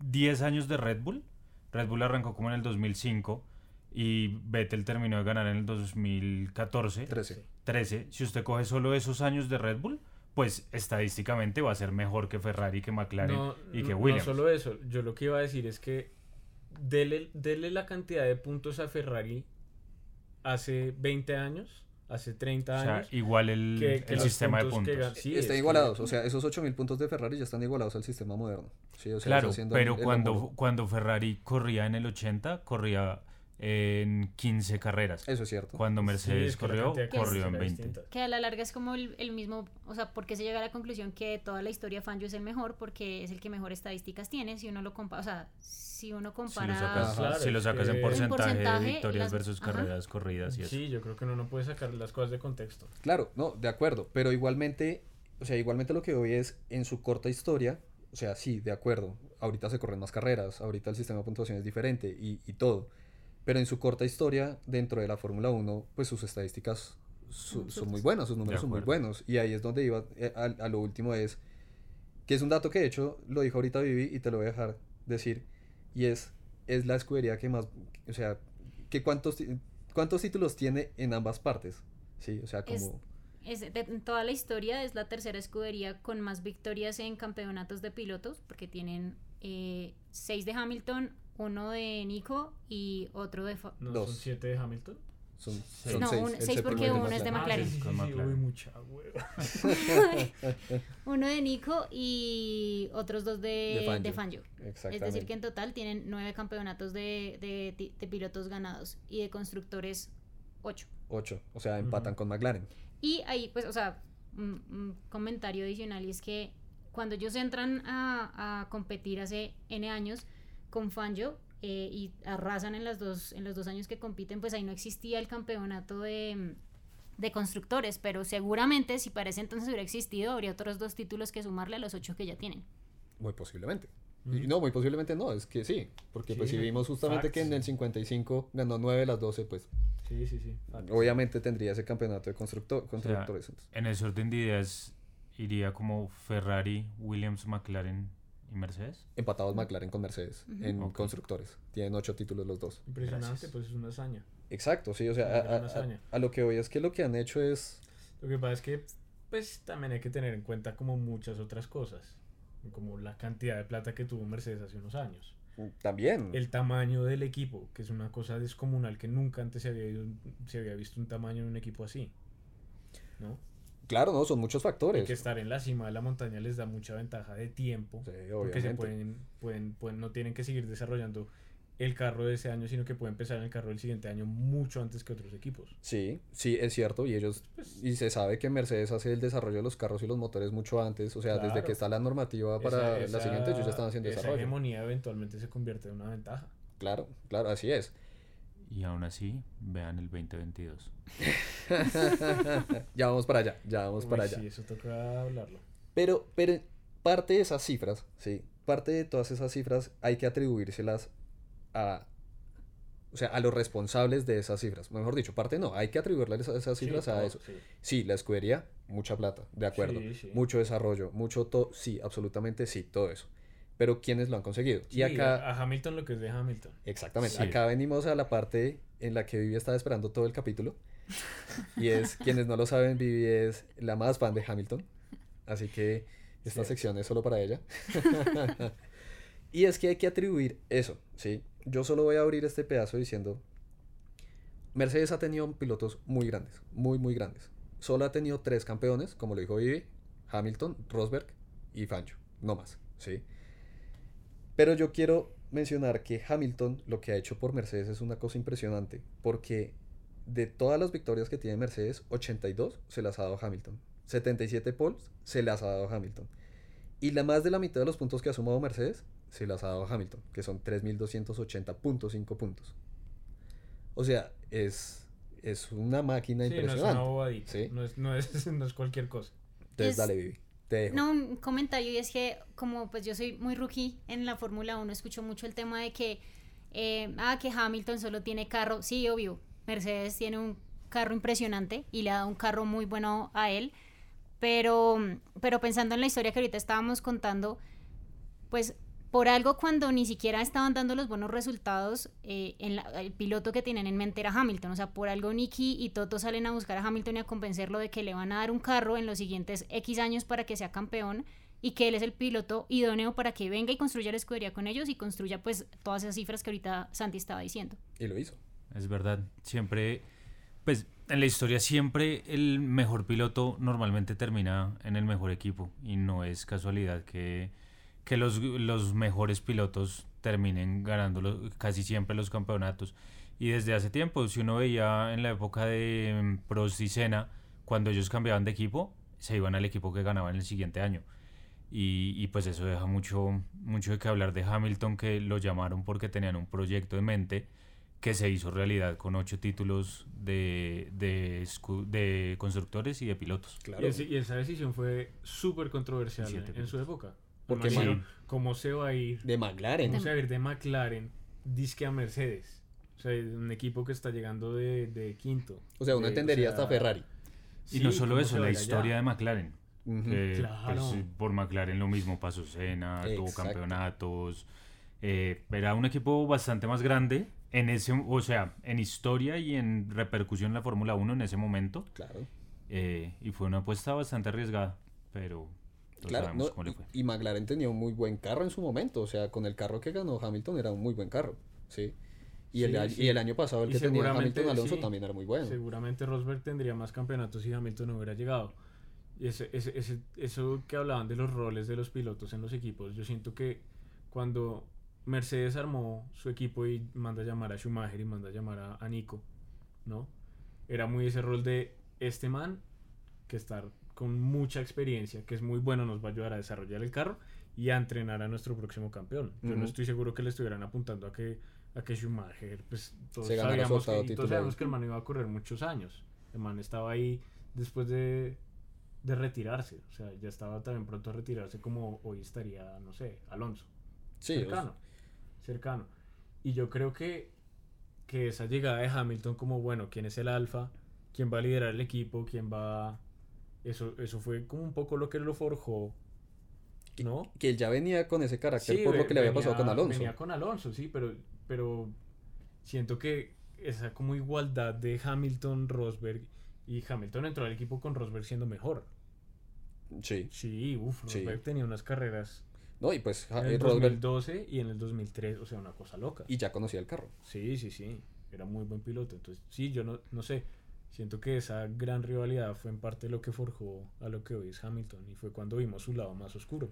Speaker 2: 10 años de Red Bull, Red Bull arrancó como en el 2005 y Vettel terminó de ganar en el 2014.
Speaker 1: 13.
Speaker 2: 13. Si usted coge solo esos años de Red Bull, pues estadísticamente va a ser mejor que Ferrari, que McLaren
Speaker 4: No,
Speaker 2: y que
Speaker 4: no-
Speaker 2: Williams.
Speaker 4: No solo eso, yo lo que iba a decir es que dele, dele la cantidad de puntos a Ferrari hace 20 años, hace 30
Speaker 2: o sea,
Speaker 4: años.
Speaker 2: igual el,
Speaker 4: que- que
Speaker 2: sistema de
Speaker 4: puntos que sí,
Speaker 1: están
Speaker 4: es
Speaker 1: igualados, o sea, esos 8.000 puntos de Ferrari ya están igualados al sistema moderno. Sí, o sea,
Speaker 2: Claro, pero
Speaker 1: el- el
Speaker 2: cuando, cuando Ferrari corría en el 80, corría en 15 carreras.
Speaker 1: Eso es cierto.
Speaker 2: Cuando Mercedes corrió,
Speaker 3: corrió
Speaker 2: en
Speaker 4: era
Speaker 2: 20.
Speaker 4: distinta.
Speaker 3: Que a la larga es como el, el mismo, o sea, porque se llega a la conclusión que de toda la historia Fangio es el mejor porque es el que mejor estadísticas tiene, si uno lo compara, o sea, si uno
Speaker 2: Si lo
Speaker 3: compara...
Speaker 2: sacas,
Speaker 4: Claro,
Speaker 2: si lo
Speaker 4: es
Speaker 2: sacas en
Speaker 4: que-
Speaker 2: porcentaje, de
Speaker 3: porcentaje,
Speaker 2: victorias
Speaker 3: las-
Speaker 2: versus
Speaker 3: ajá.
Speaker 2: carreras corridas y eso.
Speaker 4: Sí, yo creo que uno no puede sacar las cosas de contexto.
Speaker 1: Claro, no, de acuerdo, pero igualmente, o sea, igualmente lo que hoy es en su corta historia, o sea, sí, de acuerdo, ahorita se corren más carreras, ahorita el sistema de puntuación es diferente y, y todo, pero en su corta historia, dentro de la Fórmula 1, pues sus estadísticas su- son muy buenas, sus números son muy buenos, y ahí es donde iba, eh, a, a lo último es, que es un dato que de hecho lo dijo ahorita Vivi y te lo voy a dejar decir, y es, es la escudería que más, o sea, que cuántos, cuántos títulos tiene en ambas partes, sí, o sea, como...
Speaker 3: Es- Es, de, en toda la historia es la tercera escudería con más victorias en campeonatos de pilotos, porque tienen eh, seis de Hamilton, uno de Nico y otro de... Fa-
Speaker 4: ¿No
Speaker 1: Dos.
Speaker 4: son 7 de Hamilton?
Speaker 1: Son, son
Speaker 3: No,
Speaker 1: seis.
Speaker 3: un- seis porque uno es de
Speaker 1: McLaren.
Speaker 4: Ah, sí, sí,
Speaker 2: Con
Speaker 4: sí,
Speaker 2: McLaren.
Speaker 4: uy, mucha hueva. [LAUGHS]
Speaker 3: uno de Nico y otros dos de,
Speaker 1: De
Speaker 3: de
Speaker 1: Fangio.
Speaker 3: Es decir, que en total tienen nueve campeonatos de, de pilotos ganados y de constructores ocho.
Speaker 1: Ocho. O sea, empatan con McLaren.
Speaker 3: Y ahí, pues, o sea, un, un comentario adicional y es que cuando ellos entran a, a competir hace N años con Fangio eh, y arrasan en, las dos, en los dos años que compiten, pues ahí no existía el campeonato de, de constructores, pero seguramente si para ese entonces hubiera existido, habría otros dos títulos que sumarle a los ocho que ya tienen.
Speaker 1: Muy posiblemente. No, muy posiblemente no. Es que sí. Porque pues si vimos justamente
Speaker 4: facts.
Speaker 1: que en el 55 ganó 9 de las 12, pues
Speaker 4: Sí, sí, sí.
Speaker 1: obviamente tendría ese campeonato de constructo-
Speaker 2: O sea,
Speaker 1: constructores. entonces.
Speaker 2: en ese orden de ideas iría como Ferrari, Williams, McLaren y Mercedes.
Speaker 1: Empatados McLaren con Mercedes en constructores. Tienen 8 títulos los dos.
Speaker 4: Impresionante,
Speaker 2: Gracias.
Speaker 4: pues es una hazaña.
Speaker 1: Exacto, sí. O sea, a,
Speaker 4: gran
Speaker 1: a-
Speaker 4: hazaña.
Speaker 1: a- a lo que voy es que lo que han hecho es...
Speaker 4: Lo que pasa es que, pues también hay que tener en cuenta como muchas otras cosas. Como la cantidad de plata que tuvo Mercedes hace unos años.
Speaker 1: También.
Speaker 4: El tamaño del equipo, que es una cosa descomunal que nunca antes se había, ido- se había visto un tamaño en un equipo así. ¿No?
Speaker 1: Claro, no, son muchos
Speaker 4: Y
Speaker 1: factores.
Speaker 4: que estar en la cima de la montaña les da mucha ventaja de tiempo.
Speaker 1: Sí,
Speaker 4: porque se pueden, pueden, pueden, no tienen que seguir desarrollando el carro de ese año, sino que pueden empezar el carro del siguiente año mucho antes que otros equipos.
Speaker 1: Sí, sí, es cierto. Y ellos, y se sabe que Mercedes hace el desarrollo de los carros y los motores mucho antes. O sea, desde que está la normativa para
Speaker 4: Esa-
Speaker 1: la siguiente, ellos ya
Speaker 4: esa-
Speaker 1: están haciendo
Speaker 4: esa
Speaker 1: desarrollo.
Speaker 4: hegemonía eventualmente se convierte en una ventaja.
Speaker 1: Claro, claro, así es.
Speaker 2: Y aún así, vean el 2022. [LAUGHS]
Speaker 1: ya vamos para allá, ya vamos
Speaker 4: Uy,
Speaker 1: para allá.
Speaker 4: Sí, eso toca hablarlo.
Speaker 1: Pero, pero parte de esas cifras, sí, parte de todas esas cifras hay que atribuírselas a, o sea, a los responsables de esas cifras. Mejor dicho, parte no, hay que atribuirle esas, esas
Speaker 4: Sí,
Speaker 1: cifras a
Speaker 4: todo,
Speaker 1: eso.
Speaker 4: sí.
Speaker 1: Sí, la escudería, mucha plata, de acuerdo.
Speaker 4: Sí, sí.
Speaker 1: Mucho desarrollo, mucho todo, sí, absolutamente sí, todo eso. Pero ¿quiénes lo han conseguido?
Speaker 4: Sí,
Speaker 1: y acá,
Speaker 4: a, a Hamilton lo que es de Hamilton.
Speaker 1: exactamente,
Speaker 2: Sí.
Speaker 1: acá venimos a la parte en la que Vivi estaba esperando todo el capítulo. Y es, [LAUGHS] quienes no lo saben, Vivi es la más fan de Hamilton. Así que esta sección es solo para ella. [LAUGHS] y es que hay que atribuir eso, ¿sí? Yo solo voy a abrir este pedazo diciendo, Mercedes ha tenido pilotos muy grandes, muy, muy grandes. Solo ha tenido tres campeones, como lo dijo Vivi, Hamilton, Rosberg y Fancho, no más, ¿sí? Pero yo quiero mencionar que Hamilton lo que ha hecho por Mercedes es una cosa impresionante, porque de todas las victorias que tiene Mercedes, 82 se las ha dado Hamilton, 77 poles se las ha dado Hamilton. Y la más de la mitad de los puntos que ha sumado Mercedes se las ha dado Hamilton, que son 3.280.5 puntos. O sea, es, es una máquina
Speaker 4: Sí, no es
Speaker 1: impresionante.
Speaker 4: una bobadita.
Speaker 1: ¿sí?
Speaker 4: No, es, no, es, [LAUGHS] no es cualquier cosa.
Speaker 1: Entonces,
Speaker 3: Es-
Speaker 1: dale, Vivi.
Speaker 3: No, un comentario y es que como pues yo soy muy rookie en la Fórmula 1, escucho mucho el tema de que, eh, ah, que Hamilton solo tiene carro. Sí, obvio, Mercedes tiene un carro impresionante y le ha dado un carro muy bueno a él, pero, pero pensando en la historia que ahorita estábamos contando, pues por algo cuando ni siquiera estaban dando los buenos resultados, eh, en la- el piloto que tienen en mente era Hamilton. O sea, por algo Nicky y Toto salen a buscar a Hamilton y a convencerlo de que le van a dar un carro en los siguientes X años para que sea campeón y que él es el piloto idóneo para que venga y construya la escudería con ellos y construya pues todas esas cifras que ahorita Santi estaba diciendo.
Speaker 1: Y lo hizo.
Speaker 2: Es verdad, siempre, pues en la historia siempre el mejor piloto normalmente termina en el mejor equipo y no es casualidad que, que los, los mejores pilotos terminen ganando los- casi siempre los campeonatos. Y desde hace tiempo, si uno veía en la época de mm, Prost y Senna, cuando ellos cambiaban de equipo, se iban al equipo que ganaba en el siguiente año. Y, y pues eso deja mucho, mucho de que hablar de Hamilton, que lo llamaron porque tenían un proyecto en mente que se hizo realidad con ocho títulos de, de, de constructores y de pilotos.
Speaker 1: Claro.
Speaker 4: Y, ese- y esa decisión fue súper controversial
Speaker 2: siete
Speaker 4: en su época.
Speaker 1: Porque man-
Speaker 4: ¿cómo se va a ir?
Speaker 1: De McLaren.
Speaker 4: ¿Cómo se va a ir de McLaren disque a Mercedes? O sea, un equipo que está llegando de, de quinto.
Speaker 1: O sea, uno
Speaker 4: De-
Speaker 1: entendería
Speaker 4: o sea,
Speaker 1: hasta Ferrari.
Speaker 2: Y
Speaker 4: sí,
Speaker 2: no solo
Speaker 4: ¿cómo
Speaker 2: eso, la
Speaker 4: allá?
Speaker 2: historia de McLaren.
Speaker 1: Ujú.
Speaker 2: que,
Speaker 4: Claro.
Speaker 2: pues, por McLaren lo mismo pasó Senna, tuvo
Speaker 1: Exacto.
Speaker 2: campeonatos. eh, era un equipo bastante más grande en ese, o sea, en historia y en repercusión en la Fórmula 1 en ese momento.
Speaker 1: Claro.
Speaker 2: eh, y fue una apuesta bastante arriesgada, pero
Speaker 1: Claro,
Speaker 2: sabemos
Speaker 1: no,
Speaker 2: cómo le fue.
Speaker 1: y, y McLaren tenía un muy buen carro en su momento, o sea, con el carro que ganó Hamilton era un muy buen carro, ¿sí? Y, el,
Speaker 4: Sí,
Speaker 1: a-
Speaker 4: sí.
Speaker 1: y el año pasado el
Speaker 4: Y
Speaker 1: que tenía Hamilton Alonso
Speaker 4: sí,
Speaker 1: también era muy bueno.
Speaker 4: Seguramente Rosberg tendría más campeonatos si Hamilton no hubiera llegado. Y ese, ese- ese- eso que hablaban de los roles de los pilotos en los equipos, yo siento que cuando Mercedes armó su equipo y manda a llamar a Schumacher y manda a llamar a, a Nico, ¿no? Era muy ese rol de este man que estar con mucha experiencia, que es muy bueno, nos va a ayudar a desarrollar el carro y a entrenar a nuestro próximo campeón. Yo no
Speaker 1: Ujú.
Speaker 4: estoy seguro que le estuvieran apuntando a que, a que Schumacher, pues todos sabíamos, que, todos sabíamos que el man iba a correr muchos años. El man estaba ahí después de, de retirarse, o sea, ya estaba también pronto a retirarse como hoy estaría, no sé, Alonso
Speaker 1: sí,
Speaker 4: cercano, cercano. Y yo creo que, que esa llegada de Hamilton como, bueno, quién es el alfa, quién va a liderar el equipo, quién va... Eso, eso fue como un poco lo que lo forjó, ¿no?
Speaker 1: que él ya venía con ese carácter
Speaker 4: Sí,
Speaker 1: por lo que le había pasado con Alonso.
Speaker 4: Venía con Alonso, sí, pero, pero siento que esa como igualdad de Hamilton-Rosberg y Hamilton entró al equipo con Rosberg siendo mejor.
Speaker 1: Sí.
Speaker 4: Sí, uff,
Speaker 1: Sí.
Speaker 4: Rosberg tenía unas carreras
Speaker 1: No, y pues
Speaker 4: en
Speaker 1: eh,
Speaker 4: el
Speaker 1: Rosberg
Speaker 4: 2012 y en el 2003, o sea, una cosa loca.
Speaker 1: y ya conocía el carro.
Speaker 4: Sí, sí, sí. Era muy buen piloto. Entonces, sí, yo no, no sé. Siento que esa gran rivalidad fue en parte lo que forjó a lo que hoy es Hamilton. Y fue cuando vimos su lado más oscuro.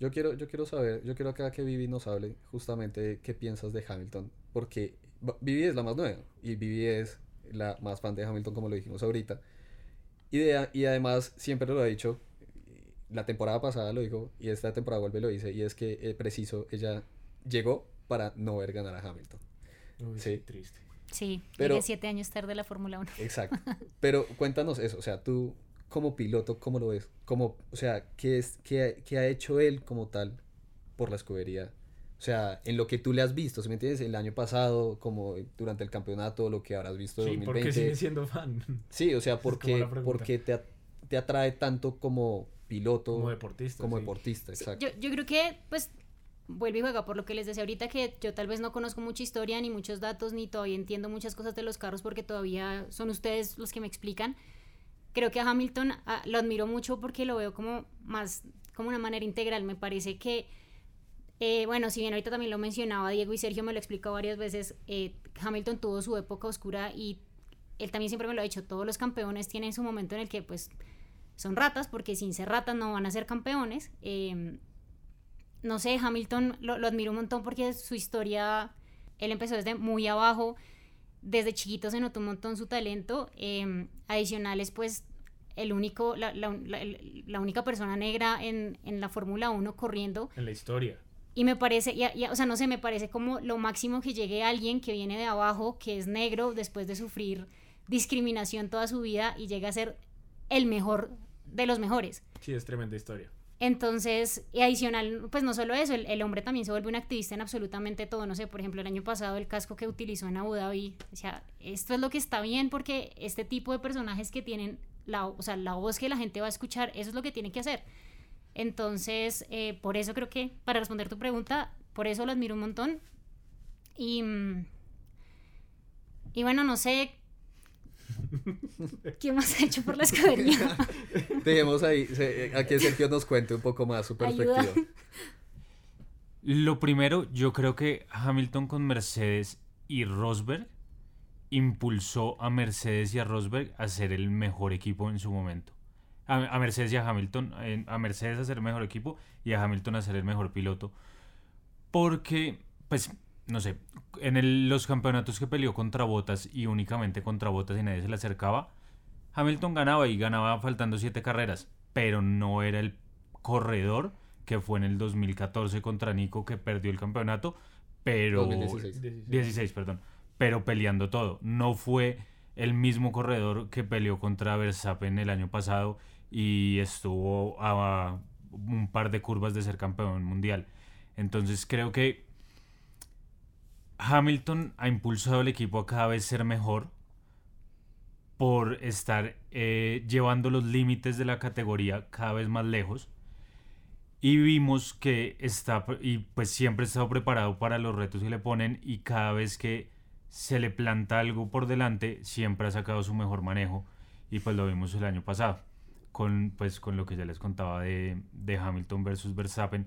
Speaker 1: Yo quiero, yo quiero saber, yo quiero acá que Vivi nos hable justamente qué piensas de Hamilton, porque Vivi es la más nueva y Vivi es la más fan de Hamilton como lo dijimos ahorita. Y, de- y además siempre lo ha dicho, la temporada pasada lo dijo y esta temporada vuelve y lo dice, y es que eh, preciso, ella llegó para no ver ganar a Hamilton.
Speaker 4: Uy,
Speaker 1: sí,
Speaker 4: triste.
Speaker 3: Sí,
Speaker 1: Pero-
Speaker 3: llegué siete años tarde a la Fórmula 1.
Speaker 1: Exacto. [LAUGHS] Pero cuéntanos eso, o sea, tú como piloto, ¿cómo lo ves? Como, o sea, ¿qué, es, qué, qué ha hecho él como tal por la escudería? O sea, en lo que tú le has visto, ¿sí me entiendes? El año pasado, como durante el campeonato, lo que habrás visto de
Speaker 4: Sí, porque
Speaker 1: 2020.
Speaker 4: sigue siendo fan.
Speaker 1: Sí, o sea, porque, porque te, te atrae tanto como piloto,
Speaker 4: Como deportista.
Speaker 1: como
Speaker 4: sí.
Speaker 1: deportista,
Speaker 3: Sí,
Speaker 1: exacto.
Speaker 3: yo, yo creo que, pues, vuelve y juega por lo que les decía ahorita, que yo tal vez no conozco mucha historia, ni muchos datos, ni todavía entiendo muchas cosas de los carros, porque todavía son ustedes los que me explican. Creo que a Hamilton ah, lo admiro mucho porque lo veo como más, como una manera integral. Me parece que Eh, bueno, si bien ahorita también lo mencionaba Diego y Sergio me lo explicó varias veces, eh, Hamilton tuvo su época oscura y él también siempre me lo ha dicho, todos los campeones tienen su momento en el que pues son ratas, porque sin ser ratas no van a ser campeones. Eh, no sé, Hamilton lo, lo admiro un montón porque su historia, él empezó desde muy abajo, desde chiquito se notó un montón su talento. eh, adicionales, pues el único, la, la- la- única persona negra en, en la Fórmula 1 corriendo.
Speaker 4: En la historia.
Speaker 3: Y me parece, ya, ya, o sea, no sé, me parece como lo máximo que llegue alguien que viene de abajo, que es negro, después de sufrir discriminación toda su vida y llega a ser el mejor de los mejores.
Speaker 4: Sí, es tremenda historia.
Speaker 3: Entonces, y adicional, pues no solo eso, el, el hombre también se vuelve un activista en absolutamente todo. No sé, por ejemplo, el año pasado el casco que utilizó en Abu Dhabi, o sea, esto es lo que está bien porque este tipo de personajes que tienen la, o sea, la voz que la gente va a escuchar, eso es lo que tienen que hacer. Entonces, eh, por eso creo que, para responder tu pregunta, por eso lo admiro un montón. Y, mm, y bueno, no sé. ¿Qué más ha hecho por la escudería? [LAUGHS]
Speaker 1: Dejemos ahí, se- a que Sergio nos cuente un poco más su
Speaker 3: Ayuda.
Speaker 1: perspectiva.
Speaker 2: Lo primero, yo creo que Hamilton con Mercedes y Rosberg impulsó a Mercedes y a Rosberg a ser el mejor equipo en su momento. A, a Mercedes y a Hamilton, eh, a Mercedes a ser el mejor equipo y a Hamilton a ser el mejor piloto. Porque, pues, no sé, en el- los campeonatos que peleó contra Botas y únicamente contra Botas y nadie se le acercaba, Hamilton ganaba y ganaba faltando siete carreras, pero no era el corredor que fue en el 2014 contra Nico que perdió el campeonato, pero
Speaker 1: 2016.
Speaker 2: 16, perdón, pero peleando todo. No fue el mismo corredor que peleó contra Verstappen el año pasado y estuvo a un par de curvas de ser campeón mundial. Entonces creo que Hamilton ha impulsado al equipo a cada vez ser mejor por estar eh, llevando los límites de la categoría cada vez más lejos. Y vimos que está y pues siempre ha estado preparado para los retos que le ponen y cada vez que se le planta algo por delante siempre ha sacado su mejor manejo. Y pues lo vimos el año pasado con pues con lo que ya les contaba de, de Hamilton versus Verstappen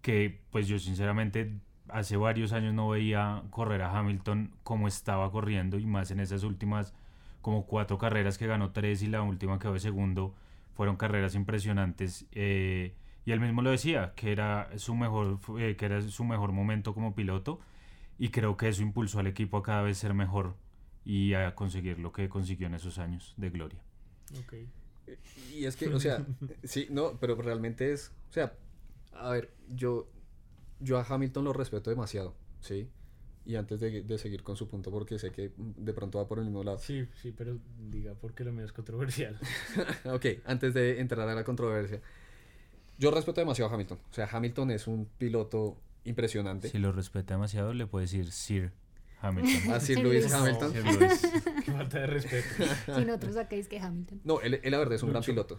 Speaker 2: que pues yo sinceramente hace varios años no veía correr a Hamilton como estaba corriendo y más en esas últimas como cuatro carreras que ganó tres y la última quedó de segundo fueron carreras impresionantes eh, y él mismo lo decía que era su mejor eh, que era su mejor momento como piloto y creo que eso impulsó al equipo a cada vez ser mejor y a conseguir lo que consiguió en esos años de gloria
Speaker 4: Ok.
Speaker 1: Y es que, o sea, [LAUGHS] sí, no, pero realmente es, o sea, a ver, yo, yo a Hamilton lo respeto demasiado, ¿sí? Y antes de, de seguir con su punto, porque sé que de pronto va por el mismo lado.
Speaker 4: Sí, sí, pero diga porque lo mío es controversial. [LAUGHS]
Speaker 1: ok, antes de entrar a la controversia. Yo respeto demasiado a Hamilton. O sea, Hamilton es un piloto impresionante.
Speaker 2: si lo respeta demasiado le puede decir Sir Hamilton [LAUGHS]
Speaker 1: Así
Speaker 3: Sir
Speaker 1: Luis
Speaker 3: Lewis.
Speaker 1: Hamilton.
Speaker 2: Sir Lewis. [LAUGHS]
Speaker 4: Qué falta de respeto.
Speaker 3: Si nosotros sacáis que Hamilton.
Speaker 1: No, él, él la verdad es un gran piloto.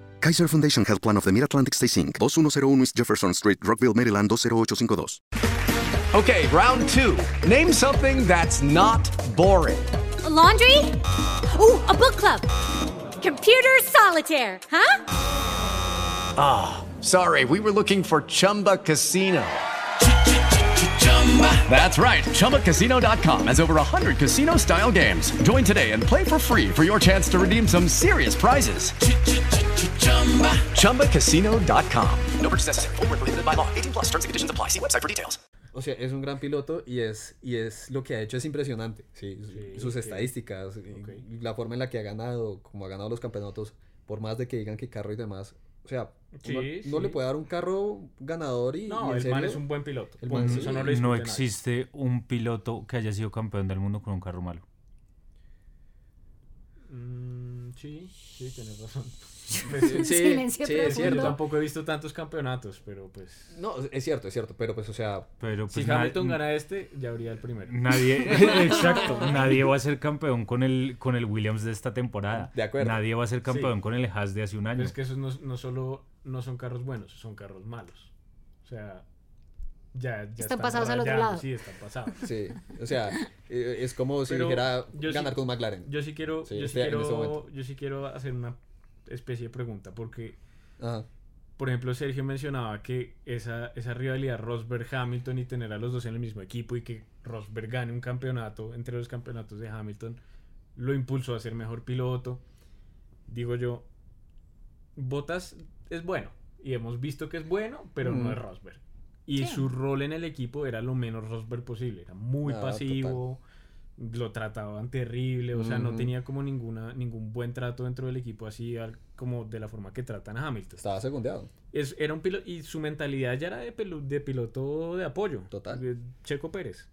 Speaker 5: Kaiser Foundation Health Plan of the Mid-Atlantic Stay Inc., 2101 East Jefferson Street, Rockville, Maryland, 20852.
Speaker 6: Okay, round two. Name something that's not boring.
Speaker 7: A laundry? Ooh, a book club. Computer solitaire, huh?
Speaker 6: Ah, sorry, we were looking for Chumba Casino. Chumba. That's right. ChumbaCasino.com has over 100 casino style games. Join today and play for free for your chance to redeem some serious prizes. ChumbaCasino.com. No purchase necessary. Void where prohibited by law. 18 plus terms and conditions apply. See website for details.
Speaker 1: O sea, es un gran piloto y es, y es lo que ha hecho es impresionante. Sí,
Speaker 4: Sí,
Speaker 1: sus
Speaker 4: ok.
Speaker 1: estadísticas, y-
Speaker 4: Ok.
Speaker 1: y la forma en la que ha ganado, como ha ganado los campeonatos, por más de que digan que carro y demás. O sea,
Speaker 4: Sí,
Speaker 1: uno,
Speaker 4: sí.
Speaker 1: no le puede dar un carro ganador y. y
Speaker 4: No,
Speaker 1: en
Speaker 4: el man
Speaker 1: serio,
Speaker 4: es un buen piloto.
Speaker 1: El
Speaker 4: Punto.
Speaker 1: man sí.
Speaker 4: Eso no lo
Speaker 2: no existe un piloto que haya sido campeón del mundo con un carro malo
Speaker 4: Mm, Sí, sí, tienes razón.
Speaker 1: Sí,
Speaker 3: Silencio
Speaker 1: sí, es.
Speaker 4: Yo
Speaker 1: cierto.
Speaker 4: tampoco he visto tantos campeonatos, pero pues.
Speaker 1: No, es cierto, es cierto, pero pues, o sea,
Speaker 2: Pero pues
Speaker 4: si Hamilton gana este, ya habría el primero.
Speaker 2: Nadie, [LAUGHS] exacto, nadie va a ser campeón con el, con el Williams de esta temporada.
Speaker 1: De acuerdo.
Speaker 2: Nadie va a ser campeón
Speaker 4: Sí.
Speaker 2: con el Haas de hace un año.
Speaker 4: Pero es que esos no, no solo no son carros buenos, son carros malos. O sea, ya, ya
Speaker 3: Están pasados al otro lado.
Speaker 4: Sí, están pasados. [LAUGHS]
Speaker 1: sí, o sea, eh, es como si
Speaker 4: Pero
Speaker 1: dijera
Speaker 4: sí-
Speaker 1: ganar con McLaren.
Speaker 4: Yo sí quiero,
Speaker 1: Sí,
Speaker 4: yo, sí
Speaker 1: este- este
Speaker 4: quiero
Speaker 1: momento.
Speaker 4: yo sí quiero hacer una especie de pregunta, porque,
Speaker 1: Ajá.
Speaker 4: por ejemplo, Sergio mencionaba que esa, esa rivalidad Rosberg-Hamilton y tener a los dos en el mismo equipo y que Rosberg gane un campeonato entre los campeonatos de Hamilton lo impulsó a ser mejor piloto. Digo yo, Bottas es bueno y hemos visto que es bueno, pero
Speaker 1: Mm.
Speaker 4: no es Rosberg. Y
Speaker 3: Sí.
Speaker 4: su rol en el equipo era lo menos Rosberg posible. Era muy
Speaker 1: Ah,
Speaker 4: pasivo, lo trataban terrible, o sea, no tenía como ninguna, ningún buen trato dentro del equipo, así al- como de la forma que tratan a Hamilton.
Speaker 1: Estaba segundeado.
Speaker 4: Es, era un piloto, y su mentalidad ya era de, pilo- de piloto de apoyo.
Speaker 1: Total.
Speaker 4: de Checo Pérez.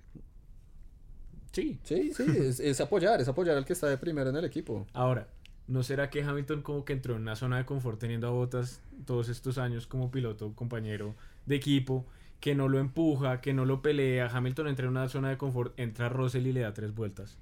Speaker 4: Sí.
Speaker 1: Sí, sí, es, es apoyar, es apoyar al que está de primero en el equipo.
Speaker 4: Ahora, ¿no será que Hamilton como que entró en una zona de confort teniendo a Bottas todos estos años como piloto, compañero de equipo, que no lo empuja, que no lo pelea? Hamilton entra en una zona de confort, entra Russell y le da tres vueltas.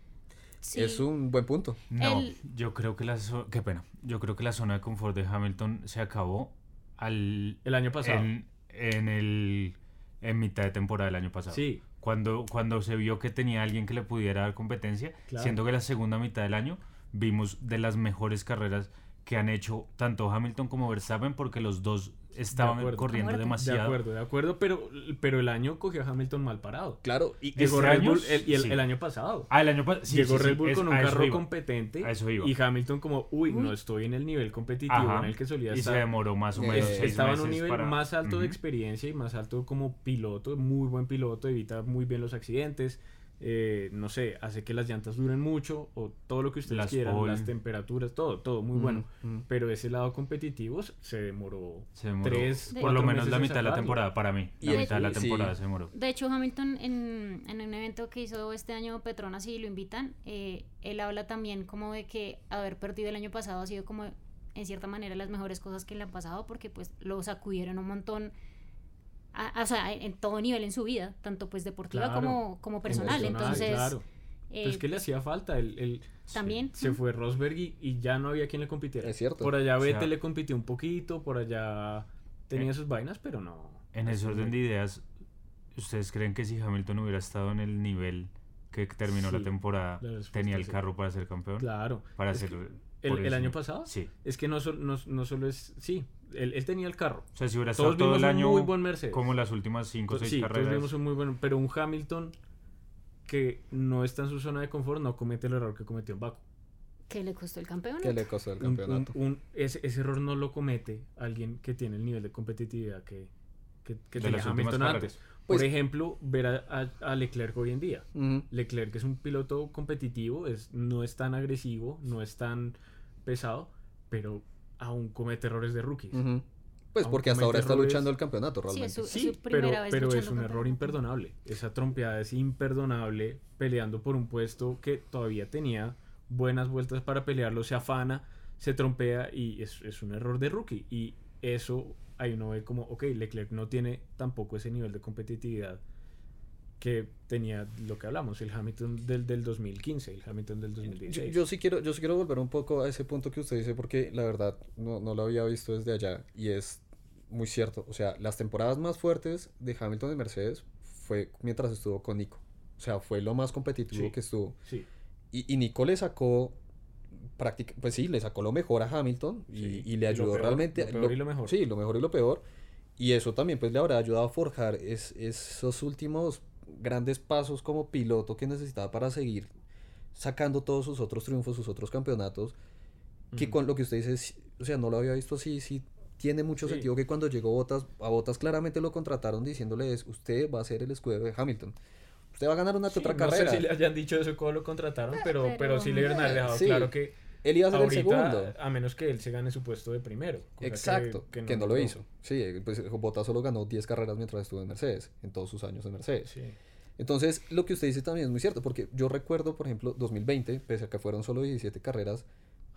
Speaker 3: Sí.
Speaker 1: Es un buen punto.
Speaker 2: No,
Speaker 3: El-
Speaker 2: yo creo que la qué pena. Yo creo que la zona de confort de Hamilton se acabó al
Speaker 4: El año pasado.
Speaker 2: en, en el en mitad de temporada del año pasado.
Speaker 4: Sí.
Speaker 2: Cuando cuando se vio que tenía alguien que le pudiera dar competencia,
Speaker 4: Claro.
Speaker 2: siendo que la segunda mitad del año vimos de las mejores carreras que han hecho tanto Hamilton como Verstappen porque los dos estaban
Speaker 4: acuerdo.
Speaker 2: corriendo
Speaker 3: muerte.
Speaker 4: De
Speaker 2: demasiado.
Speaker 4: acuerdo, de acuerdo, pero, pero el año cogió a Hamilton mal parado.
Speaker 1: Claro, y
Speaker 4: Llegó
Speaker 2: Este
Speaker 4: Red
Speaker 2: año,
Speaker 4: Bull el, y el,
Speaker 2: sí.
Speaker 4: el año pasado.
Speaker 2: Ah, el año pasado. sí,
Speaker 4: Llegó
Speaker 2: sí,
Speaker 4: Red
Speaker 2: sí,
Speaker 4: Bull
Speaker 2: es-
Speaker 4: con un carro
Speaker 2: iba.
Speaker 4: competente
Speaker 2: A eso iba.
Speaker 4: y Hamilton como, uy, no estoy en el nivel competitivo
Speaker 2: Ajá.
Speaker 4: en el que solía
Speaker 2: y
Speaker 4: estar.
Speaker 2: se demoró más o
Speaker 1: Eh,
Speaker 2: menos
Speaker 1: es-
Speaker 2: seis
Speaker 4: Estaba en un nivel
Speaker 2: para-
Speaker 4: más alto de experiencia y más alto como piloto, muy buen piloto, evita muy bien los accidentes, eh, no sé, hace que las llantas duren mucho o todo lo que ustedes
Speaker 2: Las
Speaker 4: quieran,
Speaker 2: oil.
Speaker 4: las temperaturas, todo, todo muy
Speaker 1: Mm,
Speaker 4: bueno.
Speaker 1: mm.
Speaker 4: Pero ese lado competitivo se demoró,
Speaker 2: Se demoró
Speaker 4: tres,
Speaker 2: por lo menos la mitad de la temporada para mí.
Speaker 1: Y
Speaker 2: La mitad de la
Speaker 1: sí.
Speaker 2: temporada se demoró.
Speaker 3: De hecho, Hamilton en, en un evento que hizo este año Petronas y lo invitan, eh, él habla también como de que haber perdido el año pasado ha sido como en cierta manera las mejores cosas que le han pasado porque pues lo sacudieron un montón, a- a- o sea, en todo nivel en su vida, tanto pues deportiva
Speaker 4: Claro.
Speaker 3: como, como personal. Entonces,
Speaker 4: claro.
Speaker 3: eh,
Speaker 4: Pues que le hacía falta el, el-
Speaker 3: también
Speaker 4: se fue Rosberg y, y ya no había quien le compitiera.
Speaker 1: Es cierto.
Speaker 4: Por allá
Speaker 2: O sea-
Speaker 4: Vettel le compitió un poquito, por allá tenía
Speaker 2: Eh,
Speaker 4: sus vainas, pero no.
Speaker 2: En ese orden de ideas, ¿ustedes creen que si Hamilton hubiera estado en el nivel que terminó la temporada,
Speaker 4: la
Speaker 2: tenía el
Speaker 4: sí.
Speaker 2: carro para ser campeón?
Speaker 4: Claro.
Speaker 2: Para ser
Speaker 4: el, el año pasado.
Speaker 2: Sí.
Speaker 4: Es que no, no solo es. Sí, él, él tenía el carro.
Speaker 2: O sea, si hubiera
Speaker 4: Todos
Speaker 2: estado todo el
Speaker 4: vimos un
Speaker 2: año
Speaker 4: muy buen Mercedes.
Speaker 2: como las últimas 5 o 6
Speaker 4: sí, todos
Speaker 2: carreras.
Speaker 4: vimos un muy bueno. Pero un Hamilton que no está en su zona de confort no comete el error que cometió en Baku.
Speaker 3: que le costó el campeonato.
Speaker 1: ¿Qué le costó el
Speaker 4: Un- un-
Speaker 1: campeonato?
Speaker 4: un- ese, ese error no lo comete alguien que tiene el nivel de competitividad que, que, que tenía Hamilton antes.
Speaker 1: Pues-
Speaker 4: Por ejemplo, ver a, a- a Leclerc hoy en día. Leclerc es un piloto competitivo, es, no es tan agresivo, no es tan pesado, pero aún comete errores de rookies.
Speaker 1: Pues porque hasta ahora está
Speaker 4: errores.
Speaker 1: luchando el campeonato
Speaker 3: Sí,
Speaker 1: realmente.
Speaker 3: es su,
Speaker 4: Sí,
Speaker 3: es su
Speaker 4: pero,
Speaker 3: primera vez
Speaker 4: pero es un error imperdonable. Esa trompeada es imperdonable peleando por un puesto que todavía tenía buenas vueltas para pelearlo, se afana, se trompea y es, es un error de rookie. Y eso ahí uno ve como, ok, Leclerc no tiene tampoco ese nivel de competitividad que tenía lo que hablamos, el Hamilton del, del 2015, el Hamilton del
Speaker 1: Yo,
Speaker 4: 2016.
Speaker 1: yo sí quiero, yo sí quiero volver un poco a ese punto que usted dice porque la verdad no, no lo había visto desde allá y es muy cierto. O sea, las temporadas más fuertes de Hamilton de Mercedes fue mientras estuvo con Nico. O sea, fue lo más competitivo
Speaker 4: Sí.
Speaker 1: que estuvo.
Speaker 4: sí,
Speaker 1: Y, y Nico le sacó práctica, pues sí, le sacó lo mejor a Hamilton y,
Speaker 4: Sí,
Speaker 1: y
Speaker 4: y
Speaker 1: le
Speaker 4: lo
Speaker 1: ayudó
Speaker 4: peor,
Speaker 1: realmente.
Speaker 4: lo peor y lo mejor.
Speaker 1: Sí, lo mejor y lo peor. Y eso también pues le habrá ayudado a forjar es- esos últimos grandes pasos como piloto que necesitaba para seguir sacando todos sus otros triunfos, sus otros campeonatos. Que con lo que usted dice, o sea, no lo había visto así, sí tiene mucho
Speaker 4: Sí.
Speaker 1: sentido que cuando llegó Botas, a Botas claramente lo contrataron diciéndoles, usted va a ser el escudero de Hamilton. Usted va a ganar una
Speaker 4: Sí,
Speaker 1: otra
Speaker 4: no
Speaker 1: carrera.
Speaker 4: sé si le hayan dicho eso cuando lo contrataron, pero, pero,
Speaker 3: pero-
Speaker 4: sí le haber dejado
Speaker 1: Sí.
Speaker 4: claro que
Speaker 1: Él iba a ser
Speaker 4: ahorita,
Speaker 1: el segundo.
Speaker 4: a menos que él se gane su puesto de primero.
Speaker 1: Exacto, que, no, lo hizo. Sí, pues Bottas solo ganó 10 carreras mientras estuvo en Mercedes, en todos sus años en Mercedes.
Speaker 4: Sí.
Speaker 1: Entonces, lo que usted dice también es muy cierto, porque yo recuerdo, por ejemplo, 2020, pese a que fueron solo 17 carreras,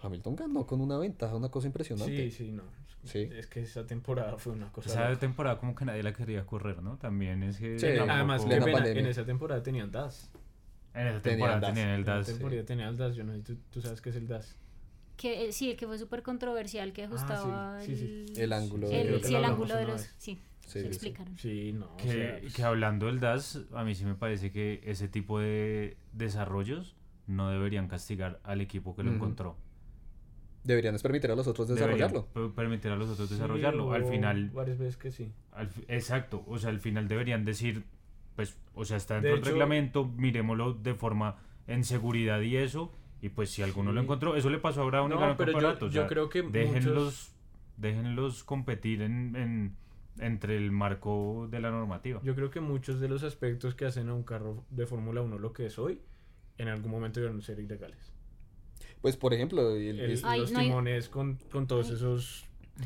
Speaker 1: Hamilton ganó con una ventaja, una cosa impresionante.
Speaker 4: Sí, sí, no.
Speaker 1: Sí.
Speaker 4: Es que esa temporada fue una cosa.
Speaker 2: Esa
Speaker 4: loca.
Speaker 2: temporada como que nadie la quería correr, ¿no? También es que...
Speaker 1: Sí,
Speaker 4: Además,
Speaker 1: plena
Speaker 4: qué pena,
Speaker 1: pandemia.
Speaker 4: en esa temporada tenían DAS.
Speaker 2: En esa temporada
Speaker 1: DAS.
Speaker 2: tenían el
Speaker 4: En esa
Speaker 2: DAS.
Speaker 4: temporada tenían el DAS. Yo no sé, ¿tú, tú sabes qué es el DAS.
Speaker 3: Que, eh, sí, el que fue súper controversial, que ajustaba
Speaker 4: Ah, sí, sí, sí.
Speaker 3: el,
Speaker 1: El ángulo
Speaker 4: Sí,
Speaker 1: de-
Speaker 3: el-
Speaker 4: que
Speaker 3: sí, el ángulo de los... Sí,
Speaker 1: Sí,
Speaker 3: se explicaron.
Speaker 4: Sí, no. o
Speaker 2: Que,
Speaker 4: sea, pues,
Speaker 2: que hablando del DAS, a mí sí me parece que ese tipo de desarrollos no deberían castigar al equipo que lo encontró.
Speaker 1: Deberían es permitir a los otros desarrollarlo.
Speaker 2: per- permitir a los otros
Speaker 4: sí,
Speaker 2: desarrollarlo. Al final,
Speaker 4: Varias veces que sí.
Speaker 2: al exacto, o sea, al final deberían decir, pues, o sea, está
Speaker 4: De
Speaker 2: dentro del
Speaker 4: hecho-
Speaker 2: reglamento, miremoslo de forma en seguridad y eso, y pues si alguno lo
Speaker 4: Sí.
Speaker 2: encontró, eso le pasó a Brown y
Speaker 4: No,
Speaker 2: ganó el
Speaker 4: pero yo-
Speaker 2: o
Speaker 4: yo
Speaker 2: sea,
Speaker 4: creo que
Speaker 2: déjenlos,
Speaker 4: muchos-
Speaker 2: déjenlos competir en, en- entre el marco de la normativa.
Speaker 4: Yo creo que muchos de los aspectos que hacen a un carro de Fórmula 1 lo que es hoy, en algún momento deben ser ilegales.
Speaker 1: Pues, por ejemplo, el-
Speaker 4: El-
Speaker 3: Ay,
Speaker 4: los
Speaker 3: no hay-
Speaker 4: timones con, con todos esos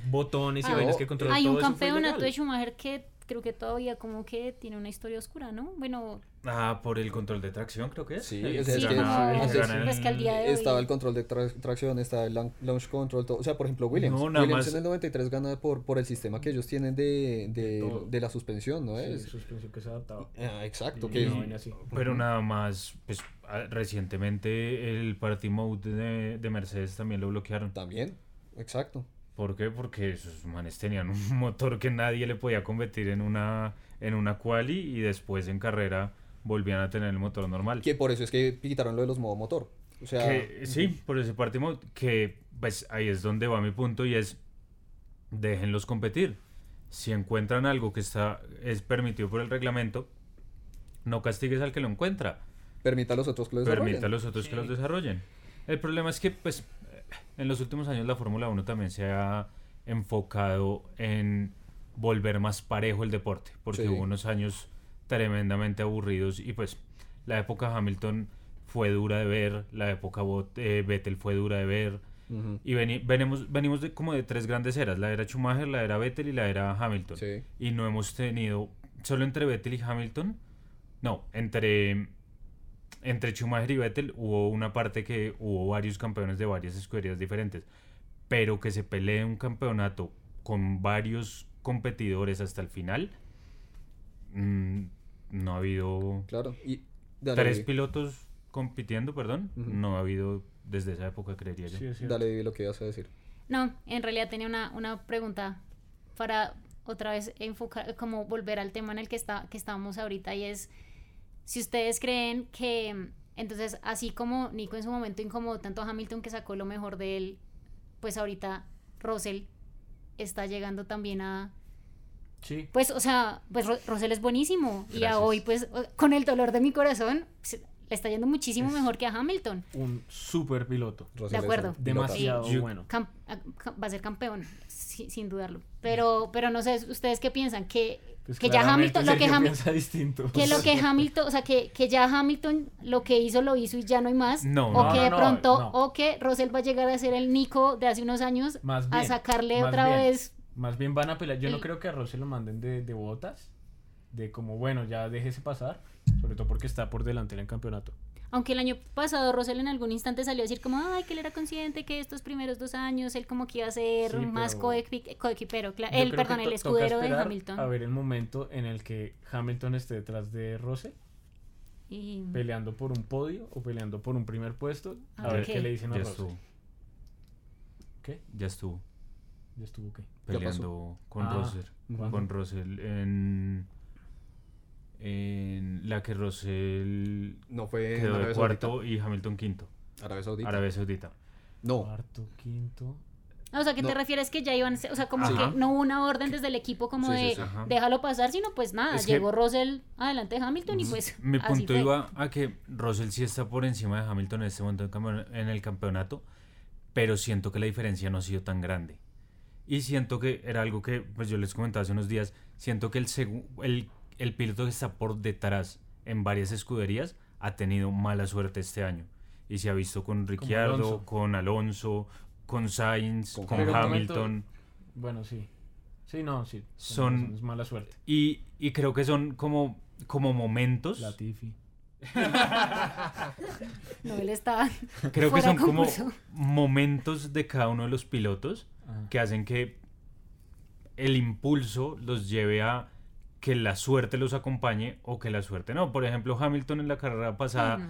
Speaker 4: botones y
Speaker 3: Ah,
Speaker 4: vainas que controlan
Speaker 3: Hay un
Speaker 4: todo eso fue
Speaker 3: campeonato de. Schumacher que creo que todavía como que tiene una historia oscura, ¿no? Bueno,
Speaker 2: Ah, por el control de tracción, creo que es.
Speaker 1: Sí,
Speaker 3: es que
Speaker 2: gana- el que
Speaker 3: antes-
Speaker 2: gana
Speaker 3: pues que al día de hoy-
Speaker 1: estaba el control de tra- tracción, estaba el launch control, todo. O sea, por ejemplo, Williams.
Speaker 2: No, nada
Speaker 1: Williams
Speaker 2: más-
Speaker 1: en el 93 gana por, por el sistema que ellos tienen de, de, de la suspensión, ¿no
Speaker 4: Sí,
Speaker 1: es?
Speaker 4: suspensión que se adaptaba.
Speaker 1: Ah, exacto,
Speaker 4: Y
Speaker 1: que
Speaker 4: vaina así.
Speaker 2: Pero nada más, pues ah, recientemente el Party Mode de, de Mercedes también lo bloquearon.
Speaker 1: también, exacto.
Speaker 2: ¿Por qué? Porque esos manes tenían un [LAUGHS] motor que nadie le podía competir en una, en una quali y después en carrera volvían a tener el motor normal.
Speaker 1: Que por eso es que quitaron lo de los modo motor. O sea,
Speaker 2: Que, sí, por ese Party Mode, que pues ahí es donde va mi punto y es déjenlos competir. Si encuentran algo que está es permitido por el reglamento, no castigues al que lo encuentra.
Speaker 1: permita a los otros que lo desarrollen.
Speaker 2: permita a los otros que los desarrollen. El problema es que, pues, en los últimos años la Fórmula 1 también se ha enfocado en volver más parejo el deporte, porque
Speaker 1: Sí.
Speaker 2: hubo unos años tremendamente aburridos y pues la época Hamilton fue dura de ver, la época Bot- eh, Vettel fue dura de ver y veni- venimos, venimos de como de tres grandes eras, la era Schumacher, la era Vettel y la era Hamilton
Speaker 1: Sí.
Speaker 2: y no hemos tenido solo entre Vettel y Hamilton no entre entre Schumacher y Vettel hubo una parte que hubo varios campeones de varias escuderías diferentes pero que se pelee un campeonato con varios competidores hasta el final mm, no ha habido
Speaker 1: Claro. Y dale,
Speaker 2: tres
Speaker 1: Vivi.
Speaker 2: pilotos compitiendo perdón no ha habido desde esa época creería yo
Speaker 4: Sí.
Speaker 1: Dale, Vivi, lo que ibas a decir.
Speaker 3: no, en realidad tenía una, una pregunta para otra vez enfocar, como volver al tema en el que, está, que estábamos ahorita y es si ustedes creen que entonces así como Nico en su momento incomodó tanto a Hamilton que sacó lo mejor de él, pues ahorita Russell está llegando también a
Speaker 4: Sí.
Speaker 3: pues o sea, pues Russell es buenísimo y a hoy pues con el dolor de mi corazón se- le está yendo muchísimo
Speaker 4: Es-
Speaker 3: mejor que a Hamilton.
Speaker 4: Un super piloto.
Speaker 1: Russell es
Speaker 3: acuerdo.
Speaker 4: Demasiado bueno.
Speaker 3: Va a ser campeón, si- sin dudarlo. Pero, pero no sé, ¿ustedes qué piensan? Que,
Speaker 4: Pues
Speaker 3: que ya Hamilton, lo que, Ham- que lo que Hamilton, o sea, que, que ya Hamilton lo que hizo lo hizo y ya no hay más.
Speaker 2: No,
Speaker 3: o
Speaker 2: no,
Speaker 3: que
Speaker 4: no,
Speaker 3: de
Speaker 4: no,
Speaker 3: pronto,
Speaker 4: no.
Speaker 3: o que Russell va a llegar a ser el Nico de hace unos años
Speaker 4: Más
Speaker 3: a sacarle
Speaker 4: más
Speaker 3: otra
Speaker 4: bien.
Speaker 3: vez.
Speaker 4: Más bien van a pelear. Yo no creo que a Rossi lo manden de, de botas. De como, bueno, ya déjese pasar. Sobre todo porque está por delante en el campeonato.
Speaker 3: Aunque el año pasado Russell en algún instante salió a decir como, ay, que él era consciente que estos primeros dos años él como que iba a ser
Speaker 4: Sí,
Speaker 3: más
Speaker 4: pero-
Speaker 3: coequi- coequipero,
Speaker 4: Yo
Speaker 3: el, perdón, el escudero de Hamilton.
Speaker 4: A ver el momento en el que Hamilton esté detrás de Rose
Speaker 3: Y-
Speaker 4: peleando por un podio o peleando por un primer puesto. A,
Speaker 3: A
Speaker 4: ver
Speaker 3: ver
Speaker 4: qué le dicen a
Speaker 2: ya estuvo
Speaker 4: ¿Qué?
Speaker 2: ya estuvo
Speaker 4: Ya estuvo qué.
Speaker 2: Peleando con
Speaker 4: Ah,
Speaker 2: Russell
Speaker 4: ¿cuándo?
Speaker 2: con Russell en en la que Russell
Speaker 1: No fue en
Speaker 2: quedó de cuarto y Hamilton quinto.
Speaker 1: Arabia Saudita.
Speaker 2: Arabia Saudita
Speaker 1: No,
Speaker 4: Cuarto, quinto.
Speaker 3: Ah, O sea, ¿qué te
Speaker 1: No.
Speaker 3: refieres que ya iban, o sea, como
Speaker 2: Ajá.
Speaker 3: que no hubo una orden desde el equipo como
Speaker 1: Sí,
Speaker 3: de
Speaker 1: sí.
Speaker 3: Déjalo pasar, sino pues nada,
Speaker 2: Es
Speaker 3: llegó Russell adelante de Hamilton y pues
Speaker 2: mi
Speaker 3: así
Speaker 2: punto
Speaker 3: fue.
Speaker 2: iba a que Russell sí está por encima de Hamilton en este momento en el campeonato pero siento que la diferencia no ha sido tan grande y siento que era algo que pues yo les comentaba hace unos días siento que el, el, el piloto que está por detrás en varias escuderías ha tenido mala suerte este año y se ha visto con Ricciardo,
Speaker 4: Alonso.
Speaker 2: con Alonso, con Sainz,
Speaker 1: Con
Speaker 2: con, Hamilton.
Speaker 4: momento- Bueno, sí. Sí, no, sí.
Speaker 2: Son-
Speaker 4: Es mala suerte.
Speaker 2: Y, y creo que son como, como momentos.
Speaker 4: Latifi. [LAUGHS]
Speaker 3: No, él está.
Speaker 2: Creo que son
Speaker 3: de
Speaker 2: como momentos de cada uno de los pilotos
Speaker 4: Ajá.
Speaker 2: que hacen que el impulso los lleve a que la suerte los acompañe o que la suerte no. Por ejemplo, Hamilton en la carrera pasada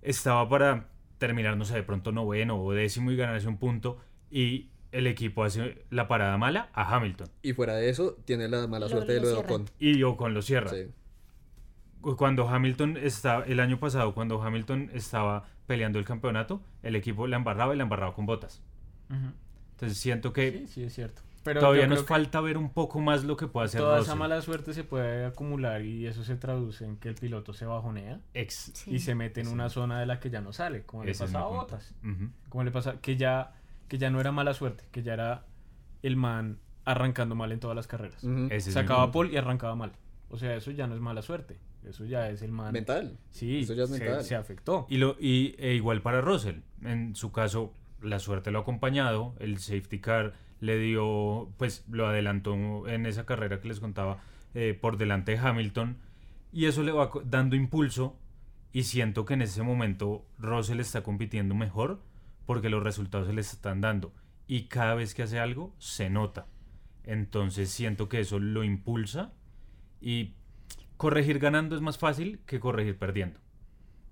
Speaker 2: estaba para terminar, no sé, de pronto noveno o décimo y ganarse un punto y el equipo hace la parada mala a Hamilton
Speaker 1: Y fuera de eso, tiene la mala
Speaker 3: Lo-
Speaker 1: suerte de
Speaker 3: lo
Speaker 1: de. Ocon.
Speaker 2: y Ocon lo cierra.
Speaker 1: Sí.
Speaker 2: Cuando Hamilton estaba, el año pasado, cuando Hamilton estaba peleando el campeonato, el equipo la embarraba y la embarraba con botas. Entonces siento que
Speaker 4: Sí, sí, es cierto. Pero
Speaker 2: todavía nos falta ver un poco más lo que puede hacer
Speaker 4: Toda
Speaker 2: Russell.
Speaker 4: esa mala suerte se puede acumular y eso se traduce en que el piloto se bajonea
Speaker 2: Ex-
Speaker 3: Sí.
Speaker 4: y se mete en
Speaker 2: Ese-
Speaker 4: una zona de la que ya no sale, como le
Speaker 2: ese es mi
Speaker 4: pasaba a. Botas.
Speaker 2: Ujú.
Speaker 4: Como le pasa que ya que ya no era mala suerte, que ya era el man arrancando mal en todas las carreras.
Speaker 2: Es mi
Speaker 4: Sacaba pole y arrancaba mal. O sea, eso ya no es mala suerte. Eso ya es el man.
Speaker 1: Mental.
Speaker 4: Sí,
Speaker 1: Eso ya es
Speaker 4: se-
Speaker 1: mental.
Speaker 4: Se, afectó.
Speaker 2: Y, lo, y e igual para Russell. En su caso, la suerte lo ha acompañado. El safety car le dio, pues lo adelantó en esa carrera que les contaba eh, por delante de Hamilton. Y eso le va dando impulso. Y siento que en ese momento Russell está compitiendo mejor porque los resultados se les están dando. Y cada vez que hace algo, se nota. Entonces siento que eso lo impulsa. Y corregir ganando es más fácil que corregir perdiendo.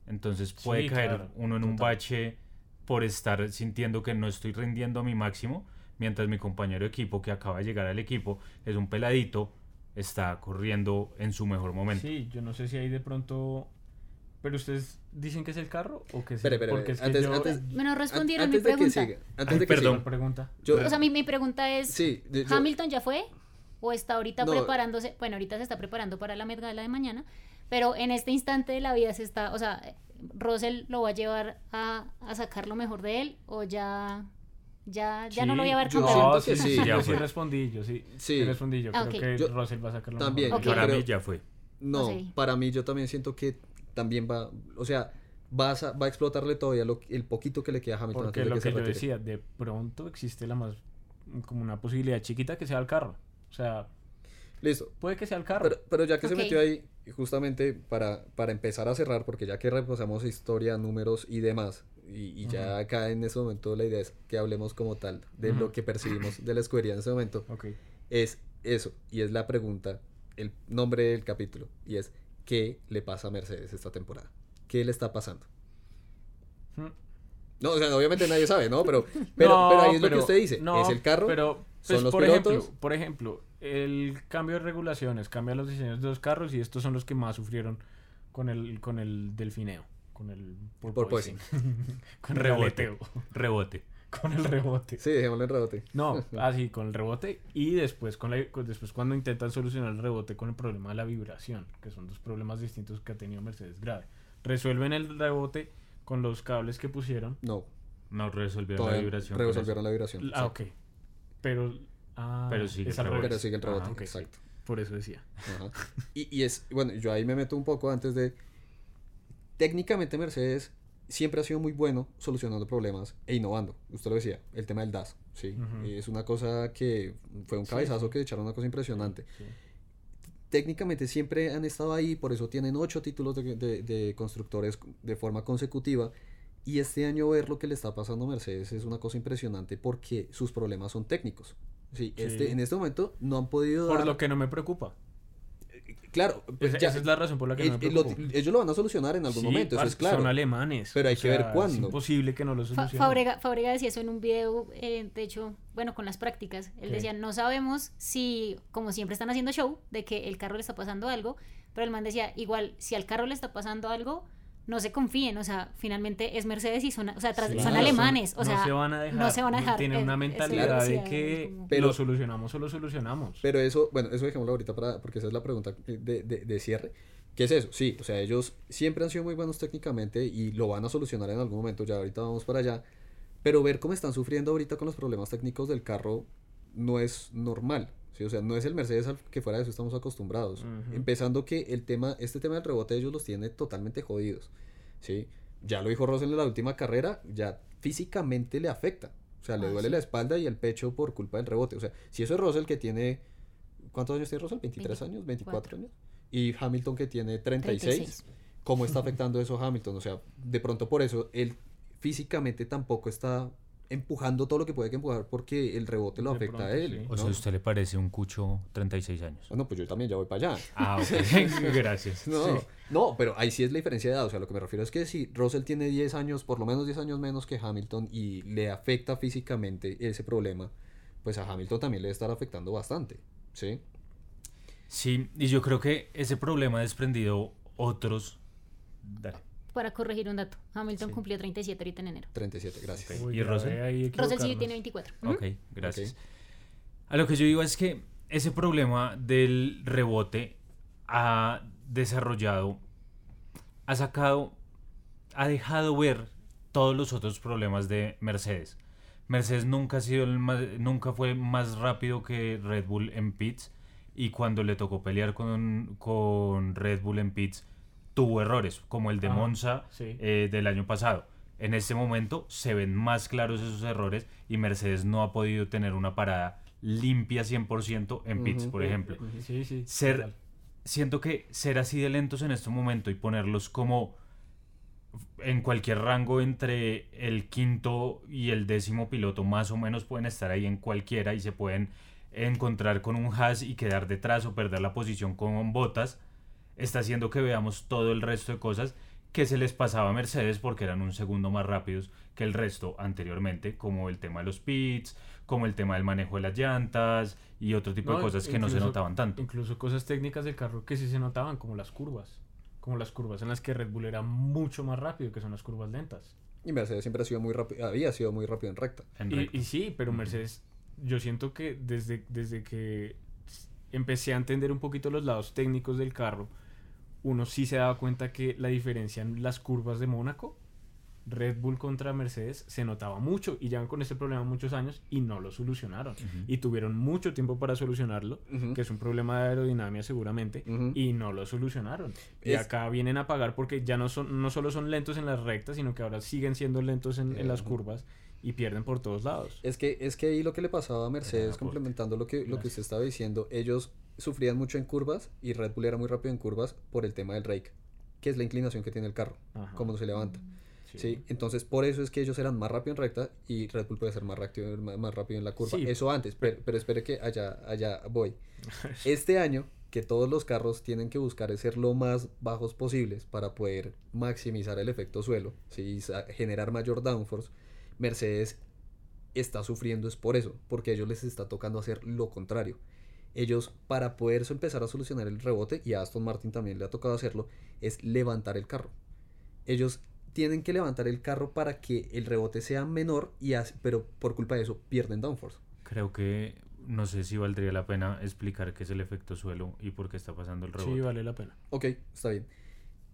Speaker 2: Entonces puede
Speaker 4: Sí,
Speaker 2: caer
Speaker 4: claro,
Speaker 2: uno en un bache por estar sintiendo que no estoy rindiendo a mi máximo, mientras mi compañero de equipo que acaba de llegar al equipo es un peladito, está corriendo en su mejor momento.
Speaker 4: Sí, yo no sé si hay de pronto. Pero ustedes dicen que es el carro o que es
Speaker 1: espere,
Speaker 4: porque es que
Speaker 1: antes-
Speaker 4: yo-
Speaker 1: antes-
Speaker 3: Me no respondieron
Speaker 1: Antes
Speaker 3: mi
Speaker 1: de que
Speaker 3: pregunta.
Speaker 1: siga, antes
Speaker 2: Ay,
Speaker 1: de que
Speaker 2: perdón.
Speaker 1: siga,
Speaker 4: pregunta.
Speaker 1: yo-
Speaker 3: O sea, mi, mi pregunta es:
Speaker 1: Sí, de- yo-
Speaker 3: ¿Hamilton ya fue? ¿O está ahorita
Speaker 1: No.
Speaker 3: preparándose? Bueno, ahorita se está preparando para la Met Gala de mañana, pero en este instante de la vida se está, o sea, Russell lo va a llevar a, a sacar lo mejor de él o ya, ya, ya no lo voy a ver campeón.
Speaker 1: que
Speaker 4: sí,
Speaker 1: sí.
Speaker 4: yo sí respondí, yo sí,
Speaker 1: Sí.
Speaker 4: sí respondí, yo
Speaker 3: Ah,
Speaker 4: creo que
Speaker 1: Yo-
Speaker 4: Russell va a sacar
Speaker 1: también,
Speaker 4: mejor.
Speaker 3: Ok.
Speaker 1: yo
Speaker 2: Para
Speaker 1: creo-
Speaker 2: mí ya fue.
Speaker 1: No,
Speaker 3: Sí.
Speaker 1: para mí yo también siento que también va, o sea, vas a- va a explotarle todavía lo- el poquito que le queda a Hamilton
Speaker 4: Porque
Speaker 1: antes de
Speaker 4: lo
Speaker 1: que,
Speaker 4: que
Speaker 1: se
Speaker 4: yo
Speaker 1: retire.
Speaker 4: decía, de pronto existe la más como una posibilidad chiquita que sea el carro. O sea,
Speaker 1: Listo.
Speaker 4: puede que sea el carro.
Speaker 1: Pero, pero ya que se metió ahí, justamente para, para empezar a cerrar, porque ya que repasamos historia, números y demás, y, y ya acá en ese momento la idea es que hablemos como tal de lo que percibimos de la escudería en ese momento, es eso, y es la pregunta, el nombre del capítulo, y es ¿qué le pasa a Mercedes esta temporada? ¿Qué le está pasando?
Speaker 4: Hmm.
Speaker 1: No, o sea, obviamente nadie sabe, ¿no? Pero, [LAUGHS] pero,
Speaker 4: No,
Speaker 1: pero ahí es lo que usted dice,
Speaker 4: no,
Speaker 1: es el carro,
Speaker 4: pero
Speaker 1: son
Speaker 4: pues,
Speaker 1: los
Speaker 4: por
Speaker 1: pilotos.
Speaker 4: ejemplo, por ejemplo, el cambio de regulaciones cambia los diseños de los carros y estos son los que más sufrieron con el con el delfineo, con el
Speaker 1: Porpoising. [LAUGHS]
Speaker 4: con el
Speaker 2: Rebote.
Speaker 4: aleteo,
Speaker 2: Rebote.
Speaker 4: con el rebote.
Speaker 1: Sí, dejémoslo en rebote.
Speaker 4: No, [LAUGHS] así con el rebote y después con la- después cuando intentan solucionar el rebote con el problema de la vibración, que son dos problemas distintos que ha tenido Mercedes grave. Resuelven el rebote con los cables que pusieron.
Speaker 1: No,
Speaker 2: No resolvieron la vibración.
Speaker 1: resolvieron
Speaker 2: eso.
Speaker 1: la vibración.
Speaker 4: Ah,
Speaker 1: sí.
Speaker 4: ok. Pero ah,
Speaker 2: Pero sigue
Speaker 4: es
Speaker 2: el rebote.
Speaker 1: Pero sigue el rebote,
Speaker 4: Ah, sí.
Speaker 1: exacto.
Speaker 4: Por eso decía.
Speaker 1: Ajá. Y, y es, bueno, yo ahí me meto un poco antes de... Técnicamente Mercedes siempre ha sido muy bueno solucionando problemas e innovando. Usted lo decía, el tema del DAS, ¿sí? Es una cosa que fue un cabezazo
Speaker 4: sí.
Speaker 1: que echaron una cosa impresionante.
Speaker 4: Sí.
Speaker 1: Técnicamente siempre han estado ahí, por eso tienen ocho títulos de, de- de constructores de forma consecutiva. Y este año ver lo que le está pasando a Mercedes es una cosa impresionante porque sus problemas son técnicos. Sí, Este, en este momento no han podido
Speaker 4: Por
Speaker 1: dar-
Speaker 4: lo que no me preocupa.
Speaker 1: Claro, pues
Speaker 4: Esa-
Speaker 1: ya-
Speaker 4: esa es la razón por la que no me
Speaker 1: lo- ellos lo van a solucionar en algún
Speaker 4: Sí,
Speaker 1: momento, eso es claro.
Speaker 4: Son alemanes.
Speaker 1: Pero hay que ver cuándo.
Speaker 4: Es imposible que no lo
Speaker 3: Fa-
Speaker 4: solucionen.
Speaker 3: Fabrega, Fabrega decía eso en un video, eh, de hecho, bueno, con las prácticas. Él
Speaker 4: ¿Qué?
Speaker 3: decía, no sabemos si, como siempre están haciendo show, de que el carro le está pasando algo, pero el man decía, igual, si al carro le está pasando algo, no se confíen, o sea, finalmente es Mercedes y son, o sea, tras-
Speaker 4: Sí,
Speaker 3: son alemanes,
Speaker 4: son-
Speaker 3: o sea,
Speaker 4: no se van a dejar.
Speaker 3: no se van a dejar.
Speaker 4: Tienen
Speaker 3: es-
Speaker 4: una mentalidad de que
Speaker 1: Pero-
Speaker 4: lo solucionamos o lo solucionamos.
Speaker 1: Pero eso, bueno, eso dejémoslo ahorita para, porque esa es la pregunta de, de- de cierre. ¿Qué es eso? Sí, o sea, ellos siempre han sido muy buenos técnicamente y lo van a solucionar en algún momento, ya ahorita vamos para allá. Pero ver cómo están sufriendo ahorita con los problemas técnicos del carro no es normal. ¿Sí? O sea, no es el Mercedes al que fuera de eso estamos acostumbrados. Empezando que el tema, este tema del rebote ellos los tiene totalmente jodidos. ¿sí? Ya lo dijo Russell en la última carrera, ya físicamente le afecta. O sea, le
Speaker 3: Ah,
Speaker 1: duele
Speaker 3: sí.
Speaker 1: la espalda y el pecho por culpa del rebote. O sea, si eso es Russell que tiene... ¿Cuántos años tiene Russell? ¿23 años? ¿24 años? Y Hamilton que tiene 36.
Speaker 3: 36.
Speaker 1: ¿Cómo está afectando eso a Hamilton? O sea, de pronto por eso él físicamente tampoco está empujando todo lo que puede que empujar porque el rebote lo
Speaker 4: De
Speaker 1: afecta
Speaker 4: pronto,
Speaker 1: a él.
Speaker 4: sí.
Speaker 2: O sea,
Speaker 1: ¿no?
Speaker 2: ¿a usted le parece un cucho 36 años?
Speaker 1: No, pues yo también ya voy para allá.
Speaker 2: Ah, ok. [LAUGHS] Gracias.
Speaker 1: No,
Speaker 2: Sí.
Speaker 1: no, pero ahí sí es la diferencia de edad. O sea, lo que me refiero es que si Russell tiene 10 años, por lo menos 10 años menos que Hamilton y le afecta físicamente ese problema, pues a Hamilton también le debe estar afectando bastante. ¿Sí?
Speaker 2: Sí, y yo creo que ese problema ha desprendido otros. Dale.
Speaker 3: Para corregir un dato, Hamilton cumplió 37 ahorita en enero.
Speaker 1: 37, gracias.
Speaker 2: ¿Y Russell?
Speaker 3: Russell sí tiene 24. Ujú.
Speaker 2: Ok, gracias. A lo que yo digo es que ese problema del rebote ha desarrollado, ha sacado, ha dejado ver todos los otros problemas de Mercedes. Mercedes nunca ha sido el más- nunca fue más rápido que Red Bull en pits y cuando le tocó pelear con, con Red Bull en pits tuvo errores como el de
Speaker 4: Ah,
Speaker 2: Monza
Speaker 4: sí.
Speaker 2: eh, del año pasado. En este momento se ven más claros esos errores y Mercedes no ha podido tener una parada limpia 100% en pits, por ejemplo.
Speaker 4: Sí, sí.
Speaker 2: Ser,
Speaker 4: total.
Speaker 2: siento que ser así de lentos en este momento y ponerlos como en cualquier rango entre el quinto y el décimo piloto, más o menos pueden estar ahí en cualquiera y se pueden encontrar con un Haas y quedar detrás o perder la posición con botas, está haciendo que veamos todo el resto de cosas que se les pasaba a Mercedes porque eran un segundo más rápidos que el resto anteriormente, como el tema de los pits, como el tema del manejo de las llantas y otro tipo de cosas que no se notaban tanto.
Speaker 4: Incluso cosas técnicas del carro que sí se notaban, como las curvas. Como las curvas en las que Red Bull era mucho más rápido, que son las curvas lentas.
Speaker 1: Y Mercedes siempre ha sido muy rápido, había sido muy rápido en recta.
Speaker 4: Y, y sí, pero Mercedes, yo siento que desde, desde que empecé a entender un poquito los lados técnicos del carro, uno sí se daba cuenta que la diferencia en las curvas de Mónaco, Red Bull contra Mercedes, se notaba mucho y llevan con este problema muchos años y no lo solucionaron. Y tuvieron mucho tiempo para solucionarlo, que es un problema de aerodinámica seguramente, y no lo solucionaron. Y acá vienen a pagar porque ya no, son, no solo son lentos en las rectas, sino que ahora siguen siendo lentos en, en las curvas y pierden por todos lados.
Speaker 1: Es que, es que ahí lo que le pasaba a Mercedes, complementando lo que, lo que usted estaba diciendo, ellos sufrían mucho en curvas y Red Bull era muy rápido en curvas por el tema del rake, que es la inclinación que tiene el carro,
Speaker 4: Ajá.
Speaker 1: cómo se levanta.
Speaker 4: Sí.
Speaker 1: Sí. entonces por eso es que ellos eran más rápido en recta y Red Bull puede ser más rápido, más, más rápido en la curva.
Speaker 4: Sí.
Speaker 1: Eso antes, pero, pero espere que allá, allá voy. [LAUGHS] Este año, que todos los carros tienen que buscar es ser lo más bajos posibles para poder maximizar el efecto suelo, ¿sí? y generar mayor downforce, Mercedes está sufriendo es por eso, porque a ellos les está tocando hacer lo contrario. Ellos, para poder empezar a solucionar el rebote, y a Aston Martin también le ha tocado hacerlo, es levantar el carro. Ellos tienen que levantar el carro para que el rebote sea menor, y pero por culpa de eso pierden downforce.
Speaker 2: Creo que no sé si valdría la pena explicar qué es el efecto suelo y por qué está pasando el rebote.
Speaker 4: Sí, vale la pena.
Speaker 1: Ok, está bien.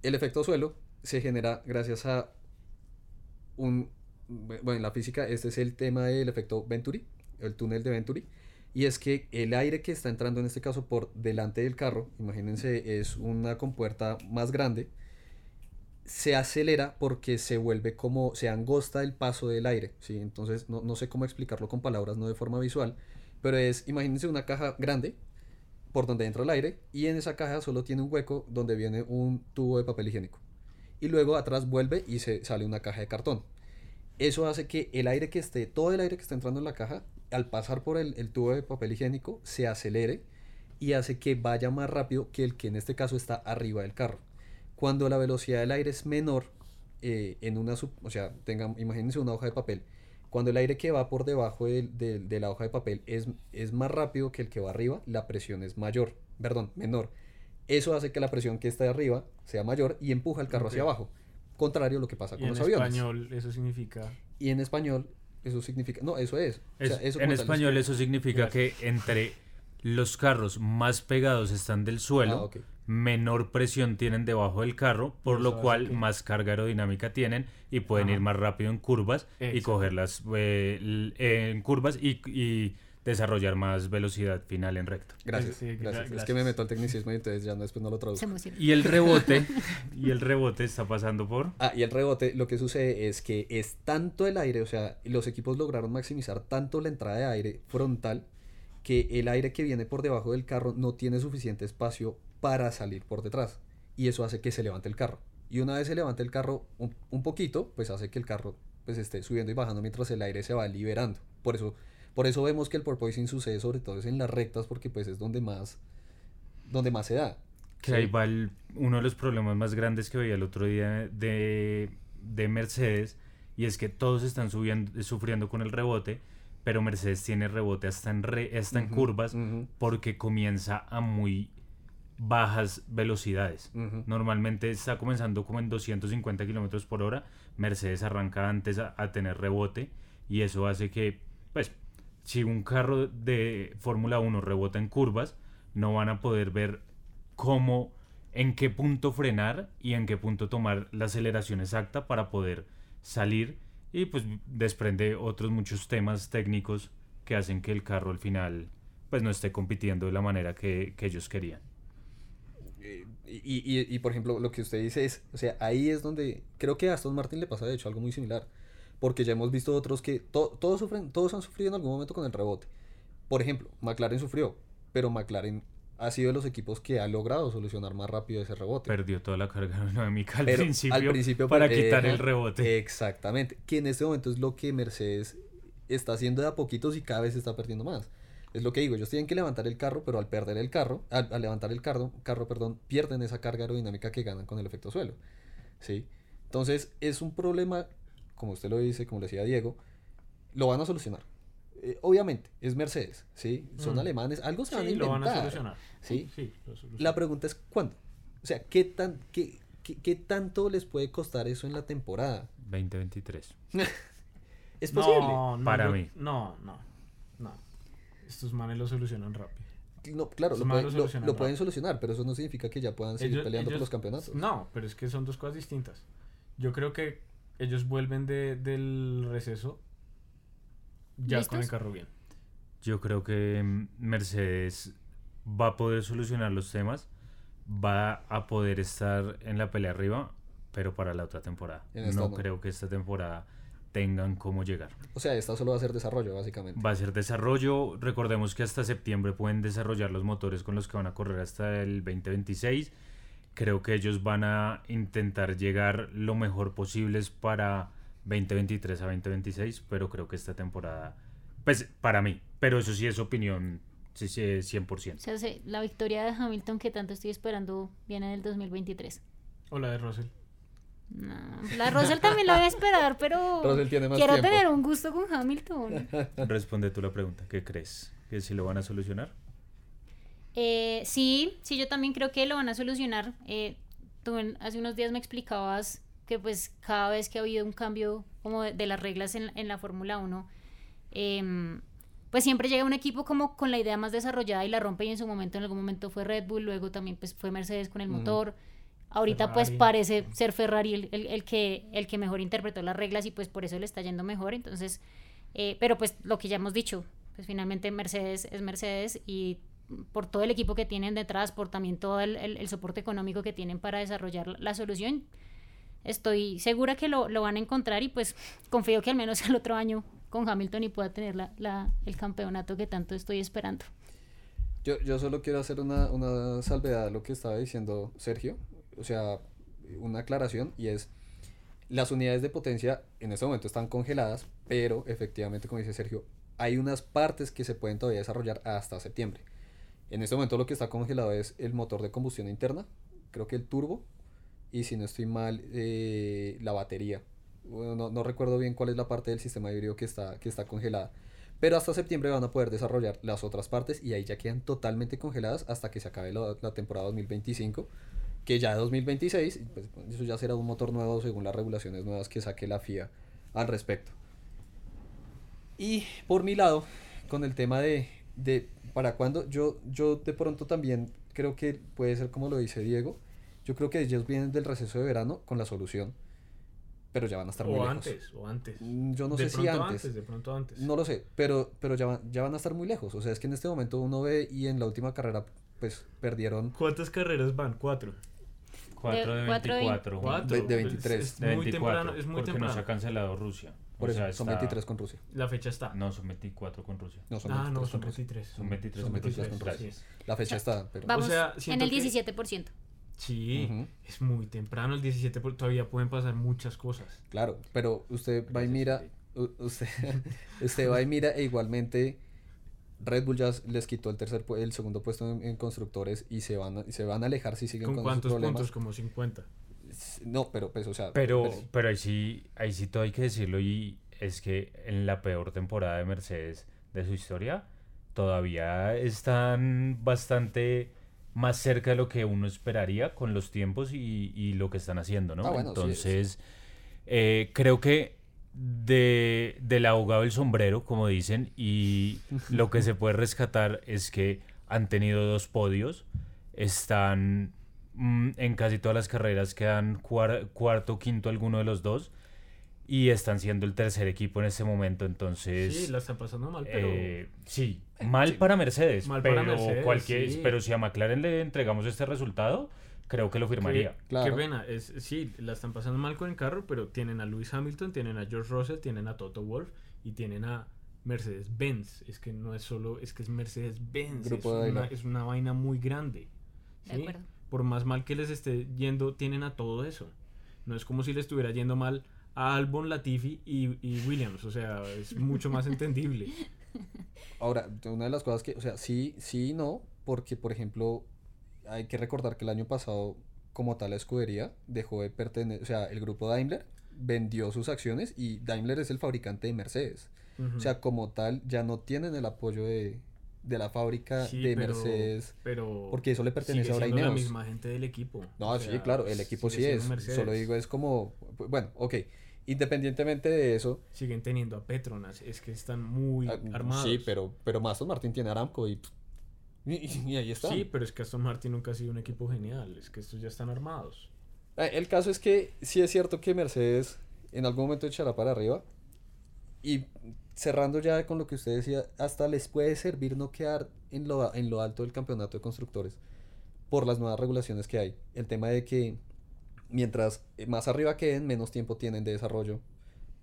Speaker 1: El efecto suelo se genera gracias a un... Bueno, en la física este es el tema del efecto Venturi, el túnel de Venturi. Y es que el aire que está entrando en este caso por delante del carro, imagínense, es una compuerta más grande, se acelera porque se vuelve como, se angosta el paso del aire, ¿sí? Entonces no, no sé cómo explicarlo con palabras, no de forma visual, pero es, imagínense una caja grande por donde entra el aire y en esa caja solo tiene un hueco donde viene un tubo de papel higiénico. Y luego atrás vuelve y se sale una caja de cartón. Eso hace que el aire que esté, todo el aire que está entrando en la caja, al pasar por el, el tubo de papel higiénico, se acelere y hace que vaya más rápido que el que en este caso está arriba del carro. Cuando la velocidad del aire es menor, eh, en una, sub- o sea, tengan, imagínense una hoja de papel. Cuando el aire que va por debajo del- de, la hoja de papel es, es más rápido que el que va arriba, la presión es mayor, perdón, menor. Eso hace que la presión que está arriba sea mayor y empuja el carro hacia abajo. Contrario a lo que pasa
Speaker 4: Y
Speaker 1: con
Speaker 4: en
Speaker 1: los aviones.
Speaker 4: español eso significa...
Speaker 1: Y en español, eso significa. No, eso es. O sea,
Speaker 2: Es-
Speaker 1: eso
Speaker 2: en español eso significa que entre los carros más pegados están del suelo,
Speaker 1: Ah,
Speaker 2: menor presión tienen debajo del carro, por
Speaker 4: Eso
Speaker 2: lo cual
Speaker 4: que-
Speaker 2: más carga aerodinámica tienen y pueden
Speaker 4: Ajá.
Speaker 2: ir más rápido en curvas y cogerlas eh, en curvas y, y desarrollar más velocidad final en recto.
Speaker 1: Gracias,
Speaker 4: Sí, gra-
Speaker 1: gracias. Es
Speaker 4: gracias.
Speaker 1: que me meto al tecnicismo y entonces ya no, después no lo traduzco.
Speaker 2: Y el rebote, [LAUGHS] y el rebote está pasando por...
Speaker 1: Ah, y el rebote, lo que sucede es que es tanto el aire, o sea, los equipos lograron maximizar tanto la entrada de aire frontal que el aire que viene por debajo del carro no tiene suficiente espacio para salir por detrás. Y eso hace que se levante el carro. Y una vez se levanta el carro un, un poquito, pues hace que el carro pues esté subiendo y bajando mientras el aire se va liberando. Por eso, por eso vemos que el porpoising sucede sobre todo es en las rectas porque pues es donde más, donde más se da.
Speaker 2: Que ahí va el- uno de los problemas más grandes que veía el otro día de, de Mercedes y es que todos están subiendo, sufriendo con el rebote, pero Mercedes tiene rebote hasta en, re- hasta en curvas porque comienza a muy bajas velocidades. Normalmente está comenzando como en 250 kilómetros por hora. Mercedes arranca antes a, a tener rebote y eso hace que, pues, si un carro de Fórmula 1 rebota en curvas, no van a poder ver cómo, en qué punto frenar y en qué punto tomar la aceleración exacta para poder salir y pues desprende otros muchos temas técnicos que hacen que el carro al final pues no esté compitiendo de la manera que, ellos querían.
Speaker 1: Y, por ejemplo, lo que usted dice es, o sea, ahí es donde creo que a Aston Martin le pasa de hecho algo muy similar, porque ya hemos visto otros que to- todos sufren, todos han sufrido en algún momento con el rebote. Por ejemplo, McLaren sufrió, pero McLaren ha sido de los equipos que ha logrado solucionar más rápido ese rebote.
Speaker 2: Perdió toda la carga [LAUGHS] aerodinámica al,
Speaker 1: Pero
Speaker 2: principio,
Speaker 1: al principio
Speaker 2: para quitar el rebote.
Speaker 1: Exactamente. Que en este momento es lo que Mercedes está haciendo de a poquitos y cada vez está perdiendo más. Es lo que digo, ellos tienen que levantar el carro, pero al perder el carro, al, al levantar el carro, carro, perdón, pierden esa carga aerodinámica que ganan con el efecto suelo. ¿Sí? Entonces, es un problema, como usted lo dice, como le decía Diego, lo van a solucionar. Eh, obviamente, es Mercedes, ¿sí? Son
Speaker 4: Mm.
Speaker 1: alemanes, algo se
Speaker 4: Sí,
Speaker 1: van a
Speaker 4: lo
Speaker 1: inventar.
Speaker 4: van a solucionar.
Speaker 1: ¿sí?
Speaker 4: Sí, lo.
Speaker 1: La pregunta es ¿cuándo? O sea, ¿qué, tan, qué, qué, qué tanto les puede costar eso en la temporada?
Speaker 2: 2023. [LAUGHS]
Speaker 1: ¿Es posible?
Speaker 4: No, no,
Speaker 2: Para
Speaker 4: yo-
Speaker 2: mí.
Speaker 4: No, no, no. Estos manes lo solucionan rápido.
Speaker 1: No, claro, lo, pueden, lo- lo pueden solucionar, pero eso no significa que ya puedan seguir
Speaker 4: Ellos-
Speaker 1: peleando por
Speaker 4: ellos-
Speaker 1: los campeonatos.
Speaker 4: No, pero es que son dos cosas distintas. Yo creo que ellos vuelven de, del receso ya con el carro bien.
Speaker 2: Yo creo que mm, Mercedes va a poder solucionar los temas, va a poder estar en la pelea arriba, pero para la otra temporada. No
Speaker 1: no.
Speaker 2: creo que esta temporada tengan cómo llegar.
Speaker 1: O sea, esta solo va a ser desarrollo, básicamente.
Speaker 2: Va a ser desarrollo. Recordemos que hasta septiembre pueden desarrollar los motores con los que van a correr hasta el 2026. Creo que ellos van a intentar llegar lo mejor posibles para 2023 a 2026, pero creo que esta temporada, pues para mí, pero eso sí es opinión sí, sí, 100%.
Speaker 3: O sea, la victoria de Hamilton que tanto estoy esperando viene en el 2023.
Speaker 4: O la de Russell.
Speaker 3: No, la Russell también la voy a esperar, pero [LAUGHS]
Speaker 1: Russell tiene más
Speaker 3: quiero
Speaker 1: tiempo.
Speaker 3: tener un gusto con Hamilton.
Speaker 2: Responde tú la pregunta, ¿qué crees? ¿Que si lo van a solucionar?
Speaker 3: Eh, sí, sí, yo también creo que lo van a solucionar. Eh, tú en- hace unos días me explicabas que pues cada vez que ha habido un cambio como de, de las reglas en, en la Fórmula 1, em, pues siempre llega un equipo como con la idea más desarrollada y la rompe y en su momento, en algún momento fue Red Bull, luego también pues fue Mercedes con el motor. Ahorita pues
Speaker 4: Ferrari.
Speaker 3: parece ser Ferrari el, el- el que, el que mejor interpretó las reglas y pues por eso le está yendo mejor. Entonces, eh, pero pues lo que ya hemos dicho, pues finalmente Mercedes es Mercedes y por todo el equipo que tienen detrás, por también todo el, el- el soporte económico que tienen para desarrollar la, la solución, estoy segura que lo, lo van a encontrar y pues confío que al menos [LAUGHS] el otro año con Hamilton y pueda tener la, la- el campeonato que tanto estoy esperando.
Speaker 1: Yo, yo solo quiero hacer una, una salvedad a lo que estaba diciendo Sergio. O sea, una aclaración y es, las unidades de potencia en este momento están congeladas, pero efectivamente, como dice Sergio, hay unas partes que se pueden todavía desarrollar hasta septiembre. En este momento lo que está congelado es el motor de combustión interna, creo que el turbo, y si no estoy mal, eh, la batería. Bueno, no, no recuerdo bien cuál es la parte del sistema híbrido que está, que está congelada. Pero hasta septiembre van a poder desarrollar las otras partes y ahí ya quedan totalmente congeladas hasta que se acabe la, la temporada 2025. Que ya 2026, pues, eso ya será un motor nuevo según las regulaciones nuevas que saque la FIA al respecto. Y por mi lado, con el tema de, de para cuándo, yo, yo de pronto también creo que puede ser como lo dice Diego. Yo creo que ellos vienen del receso de verano con la solución. Pero ya van a estar muy
Speaker 4: O
Speaker 1: lejos.
Speaker 4: antes, o antes.
Speaker 1: Mm, Yo no
Speaker 4: De
Speaker 1: sé si
Speaker 4: pronto
Speaker 1: antes.
Speaker 4: De pronto antes.
Speaker 1: No lo sé, pero, pero ya, van, ya van a estar muy lejos. O sea, es que en este momento uno ve y en la última carrera, pues perdieron.
Speaker 4: ¿Cuántas carreras van? Cuatro.
Speaker 2: 4 de
Speaker 3: cuatro de
Speaker 2: 24.
Speaker 4: Cuatro.
Speaker 1: De- de
Speaker 4: Pues
Speaker 1: 23.
Speaker 4: Es,
Speaker 2: De
Speaker 4: muy
Speaker 2: 24,
Speaker 4: temprano. Es muy
Speaker 2: porque
Speaker 4: temprano.
Speaker 2: no se ha cancelado Rusia.
Speaker 1: Por
Speaker 2: O
Speaker 1: eso,
Speaker 2: sea,
Speaker 1: son
Speaker 2: está-
Speaker 1: 23 con Rusia.
Speaker 4: La fecha está.
Speaker 2: No, son 24 con Rusia.
Speaker 1: No, son
Speaker 4: ah,
Speaker 1: 23
Speaker 4: no, son
Speaker 1: Rusia.
Speaker 4: 23.
Speaker 2: Son 23
Speaker 1: Son
Speaker 2: con
Speaker 1: 23
Speaker 2: Rusia.
Speaker 1: con Rusia.
Speaker 2: Gracias.
Speaker 1: La fecha está, pero.
Speaker 3: Vamos
Speaker 4: sea,
Speaker 3: en el
Speaker 4: que-
Speaker 3: 17%.
Speaker 4: Sí,
Speaker 1: Ujú.
Speaker 4: es muy temprano, el 17 por- todavía pueden pasar muchas cosas.
Speaker 1: Claro, pero usted va y mira, usted, [LAUGHS] usted va y mira e igualmente Red Bull ya les quitó el tercer el segundo puesto en, en constructores y se van a, y se van a alejar si siguen
Speaker 4: ¿Con
Speaker 1: con,
Speaker 4: cuántos
Speaker 1: problemas.
Speaker 4: puntos? Como 50.
Speaker 1: S- No, pero pues o sea,
Speaker 2: Pero,
Speaker 1: pues,
Speaker 2: pero ahí sí, ahí sí todo hay que decirlo y es que en la peor temporada de Mercedes de su historia todavía están bastante más cerca de lo que uno esperaría con los tiempos y, y lo que están haciendo, ¿no?
Speaker 1: Ah, bueno, sí,
Speaker 2: Entonces, eh, creo que de, del ahogado el sombrero, como dicen, y lo que se puede rescatar es que han tenido dos podios, están mm, en casi todas las carreras, quedan cuar- cuarto, quinto alguno de los dos, y están siendo el tercer equipo en este momento, entonces...
Speaker 4: Sí, la están pasando mal, pero...
Speaker 2: eh, sí, mal para Mercedes,
Speaker 4: Mal
Speaker 2: pero,
Speaker 4: para Mercedes,
Speaker 2: cualquier,
Speaker 4: sí.
Speaker 2: pero si a McLaren le entregamos este resultado, creo que lo firmaría.
Speaker 4: Qué, qué pena, es, sí, la están pasando mal con el carro, pero tienen a Lewis Hamilton, tienen a George Russell, tienen a Toto Wolff y tienen a Mercedes-Benz. Es que no es solo, es que es Mercedes-Benz. Es,
Speaker 1: Grupo de
Speaker 4: una-
Speaker 1: baile.
Speaker 4: es una vaina muy grande.
Speaker 3: De
Speaker 4: ¿sí?
Speaker 3: acuerdo.
Speaker 4: Por más mal que les esté yendo, tienen a todo eso. No es como si le estuviera yendo mal a Albon, Latifi y, y Williams. O sea, es mucho más [LAUGHS] entendible.
Speaker 1: Ahora, una de las cosas que, o sea, sí, sí y no, porque por ejemplo, hay que recordar que el año pasado, como tal, la escudería dejó de pertenecer, o sea, el grupo Daimler vendió sus acciones y Daimler es el fabricante de Mercedes. O sea, como tal, ya no tienen el apoyo de, de la fábrica
Speaker 4: Sí,
Speaker 1: de
Speaker 4: pero-
Speaker 1: Mercedes,
Speaker 4: pero
Speaker 1: porque eso le pertenece ahora a
Speaker 4: siendo la
Speaker 1: Ineos.
Speaker 4: misma gente del equipo.
Speaker 1: No, sí,
Speaker 4: sea,
Speaker 1: claro, el equipo sí es.
Speaker 4: Mercedes.
Speaker 1: Solo digo, es como, bueno, ok, independientemente de eso.
Speaker 4: Siguen teniendo a Petronas, es que están muy
Speaker 1: ah,
Speaker 4: armados.
Speaker 1: Sí, pero, pero Aston Martin tiene Aramco y, y, y ahí está.
Speaker 4: Sí, pero es que Aston Martin nunca ha sido un equipo genial, es que estos ya están armados.
Speaker 1: Eh, El caso es que sí es cierto que Mercedes en algún momento echará para arriba. Y cerrando ya con lo que usted decía, hasta les puede servir no quedar en lo, en lo alto del campeonato de constructores por las nuevas regulaciones que hay. El tema de que mientras más arriba queden, menos tiempo tienen de desarrollo,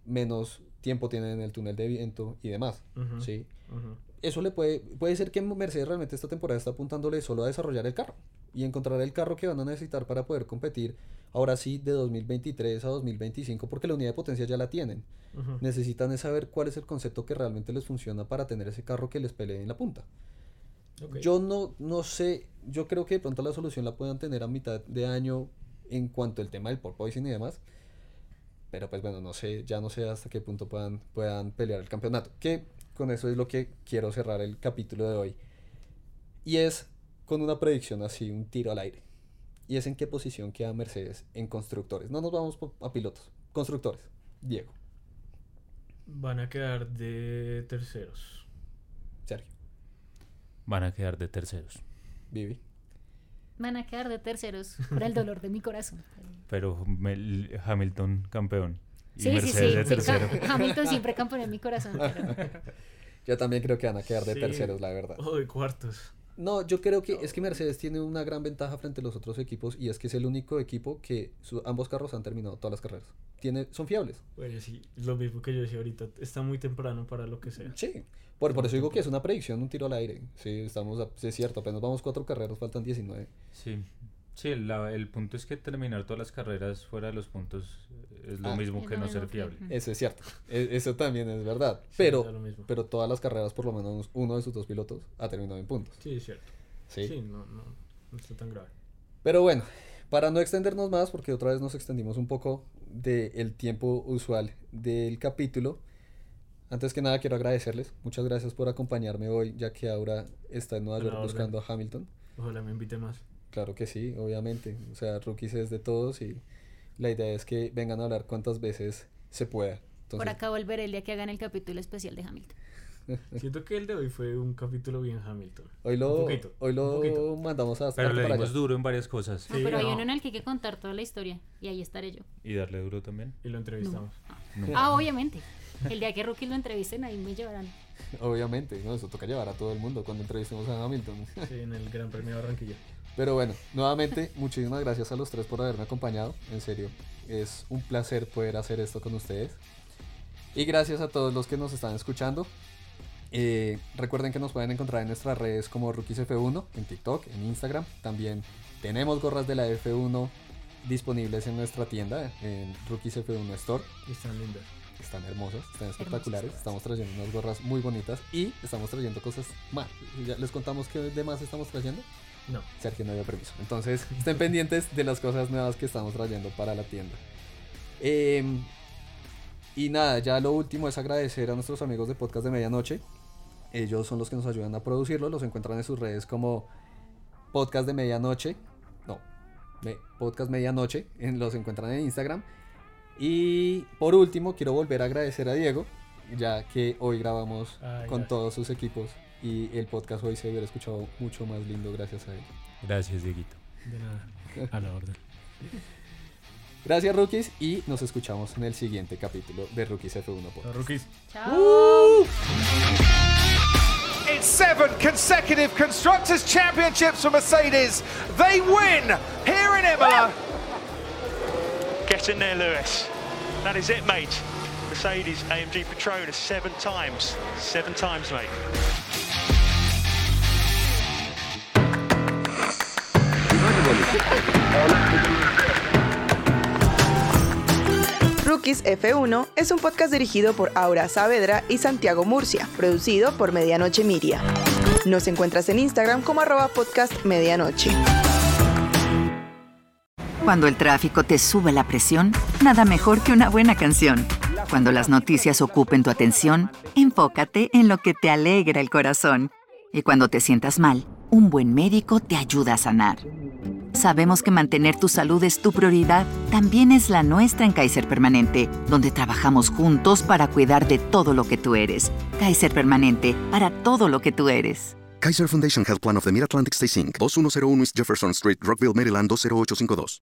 Speaker 1: menos tiempo tienen en el túnel de viento y demás. ¿sí? Eso le puede, puede ser que Mercedes realmente esta temporada está apuntándole solo a desarrollar el carro y encontrar el carro que van a necesitar para poder competir ahora sí de 2023 a 2025 porque la unidad de potencia ya la tienen. Necesitan es saber cuál es el concepto que realmente les funciona para tener ese carro que les pelee en la punta. Yo no, no sé, yo creo que de pronto la solución la puedan tener a mitad de año en cuanto al tema del porpoising y demás. Pero pues bueno, no sé, ya no sé hasta qué punto puedan, puedan pelear el campeonato. Que con eso es lo que quiero cerrar el capítulo de hoy. Y es con una predicción así, un tiro al aire. Y es en qué posición queda Mercedes en constructores. No nos vamos a pilotos, constructores. Diego,
Speaker 4: Van a quedar de terceros.
Speaker 1: Sergio,
Speaker 2: Van a quedar de terceros.
Speaker 1: Vivi.
Speaker 3: Van a quedar de terceros por el dolor de mi corazón.
Speaker 2: Pero Mel- Hamilton campeón. Y
Speaker 3: Sí, sí,
Speaker 2: Mercedes
Speaker 3: sí.
Speaker 2: de
Speaker 3: sí,
Speaker 2: tercero.
Speaker 3: Ca- Hamilton siempre campeón en mi corazón. pero- [LAUGHS]
Speaker 1: Yo también creo que van a quedar de
Speaker 4: Sí.
Speaker 1: terceros, la verdad.
Speaker 4: O de cuartos.
Speaker 1: No, yo creo que es que Mercedes tiene una gran ventaja frente a los otros equipos y es que es el único equipo que su- ambos carros han terminado todas las carreras. Tiene, son fiables.
Speaker 4: Bueno, sí, lo mismo que yo decía ahorita. Está muy temprano para lo que sea.
Speaker 1: Sí. Por, por eso digo que es una predicción, un tiro al aire. Sí, estamos, a- sí, es cierto, apenas vamos cuatro carreras, faltan 19.
Speaker 2: Sí, sí la- el punto es que terminar todas las carreras fuera de los puntos es lo
Speaker 1: Ah.
Speaker 2: mismo que
Speaker 3: lo
Speaker 2: no
Speaker 3: mismo
Speaker 2: ser
Speaker 3: que-
Speaker 2: fiable.
Speaker 1: Eso es cierto. E- eso también es verdad.
Speaker 4: da
Speaker 1: Pero,
Speaker 4: lo mismo.
Speaker 1: pero todas las carreras, por lo menos uno de sus dos pilotos ha terminado en puntos.
Speaker 4: Sí, es cierto.
Speaker 1: Sí.
Speaker 4: Sí, no, no, no está tan grave.
Speaker 1: Pero bueno, para no extendernos más, porque otra vez nos extendimos un poco del tiempo usual del capítulo, antes que nada quiero agradecerles. Muchas gracias por acompañarme hoy, ya que ahora está en Nueva York buscando a Hamilton.
Speaker 4: Ojalá me invite más.
Speaker 1: Claro que sí, obviamente. O sea, rookies es de todos y la idea es que vengan a hablar cuantas veces se pueda.
Speaker 3: Por acá volveré el día que hagan el capítulo especial de Hamilton. [LAUGHS]
Speaker 4: Siento que el de hoy fue un capítulo bien Hamilton.
Speaker 1: hoy
Speaker 4: Un
Speaker 1: lo,
Speaker 4: poquito,
Speaker 1: hoy lo mandamos a
Speaker 2: Pero le dimos
Speaker 1: allá.
Speaker 2: duro en varias cosas.
Speaker 3: No,
Speaker 4: Sí,
Speaker 3: pero hay
Speaker 4: no.
Speaker 3: uno en el que hay que contar toda la historia y ahí estaré yo.
Speaker 2: Y darle duro también.
Speaker 4: Y lo entrevistamos.
Speaker 2: No.
Speaker 3: Ah, obviamente. El día que Rookie lo entrevisten, ahí me llevarán. [LAUGHS]
Speaker 1: Obviamente, no, eso toca llevar a todo el mundo cuando entrevistemos a Hamilton.
Speaker 4: Sí, en el Gran Premio de Barranquilla.
Speaker 1: Pero bueno, nuevamente, muchísimas gracias a los tres por haberme acompañado. En serio, es un placer poder hacer esto con ustedes. Y gracias a todos los que nos están escuchando. Eh, recuerden que nos pueden encontrar en nuestras redes como Rookies F1, en TikTok, en Instagram. También tenemos gorras de la F1 disponibles en nuestra tienda, en Rookies F1 Store.
Speaker 4: Y están lindas.
Speaker 1: Están hermosas, están espectaculares. Estamos trayendo unas gorras muy bonitas y estamos trayendo cosas más. ¿Ya les contamos qué de más estamos trayendo?
Speaker 4: No.
Speaker 1: Sergio no dio permiso. Entonces, [LAUGHS] estén pendientes de las cosas nuevas que estamos trayendo para la tienda. Em, y nada, ya lo último es agradecer a nuestros amigos de Podcast de Medianoche. Ellos son los que nos ayudan a producirlo. Los encuentran en sus redes como Podcast de Medianoche. No, Podcast Medianoche. En, los encuentran en Instagram. Y por último, quiero volver a agradecer a Diego, ya que hoy grabamos
Speaker 4: Ay,
Speaker 1: con
Speaker 4: gracias.
Speaker 1: todos sus equipos. Y el podcast hoy se hubiera escuchado mucho más lindo gracias a él.
Speaker 2: Gracias, Dieguito.
Speaker 4: De nada. A la orden.
Speaker 1: Gracias, rookies. Y nos escuchamos en el siguiente capítulo de Rookies F1 Podcast.
Speaker 4: Los rookies.
Speaker 3: Chao.
Speaker 8: It's seven consecutive Constructors' Championships for Mercedes. They win here in Imola.
Speaker 9: Get in there, Lewis. That is it, mate. Mercedes AMG Petronas seven times. Seven times, mate.
Speaker 10: Rookies F1 es un podcast dirigido por Aura Saavedra y Santiago Murcia, producido por Medianoche Media. Nos encuentras en Instagram como arroba podcast medianoche.
Speaker 11: Cuando el tráfico te sube la presión, nada mejor que una buena canción. Cuando las noticias ocupen tu atención, enfócate en lo que te alegra el corazón. Y cuando te sientas mal, un buen médico te ayuda a sanar. Sabemos que mantener tu salud es tu prioridad, también es la nuestra en Kaiser Permanente, donde trabajamos juntos para cuidar de todo lo que tú eres. Kaiser Permanente, para todo lo que tú eres.
Speaker 5: Kaiser Foundation Health Plan of the Mid-Atlantic Stay Inc., 2101 East Jefferson Street, Rockville, Maryland 20852.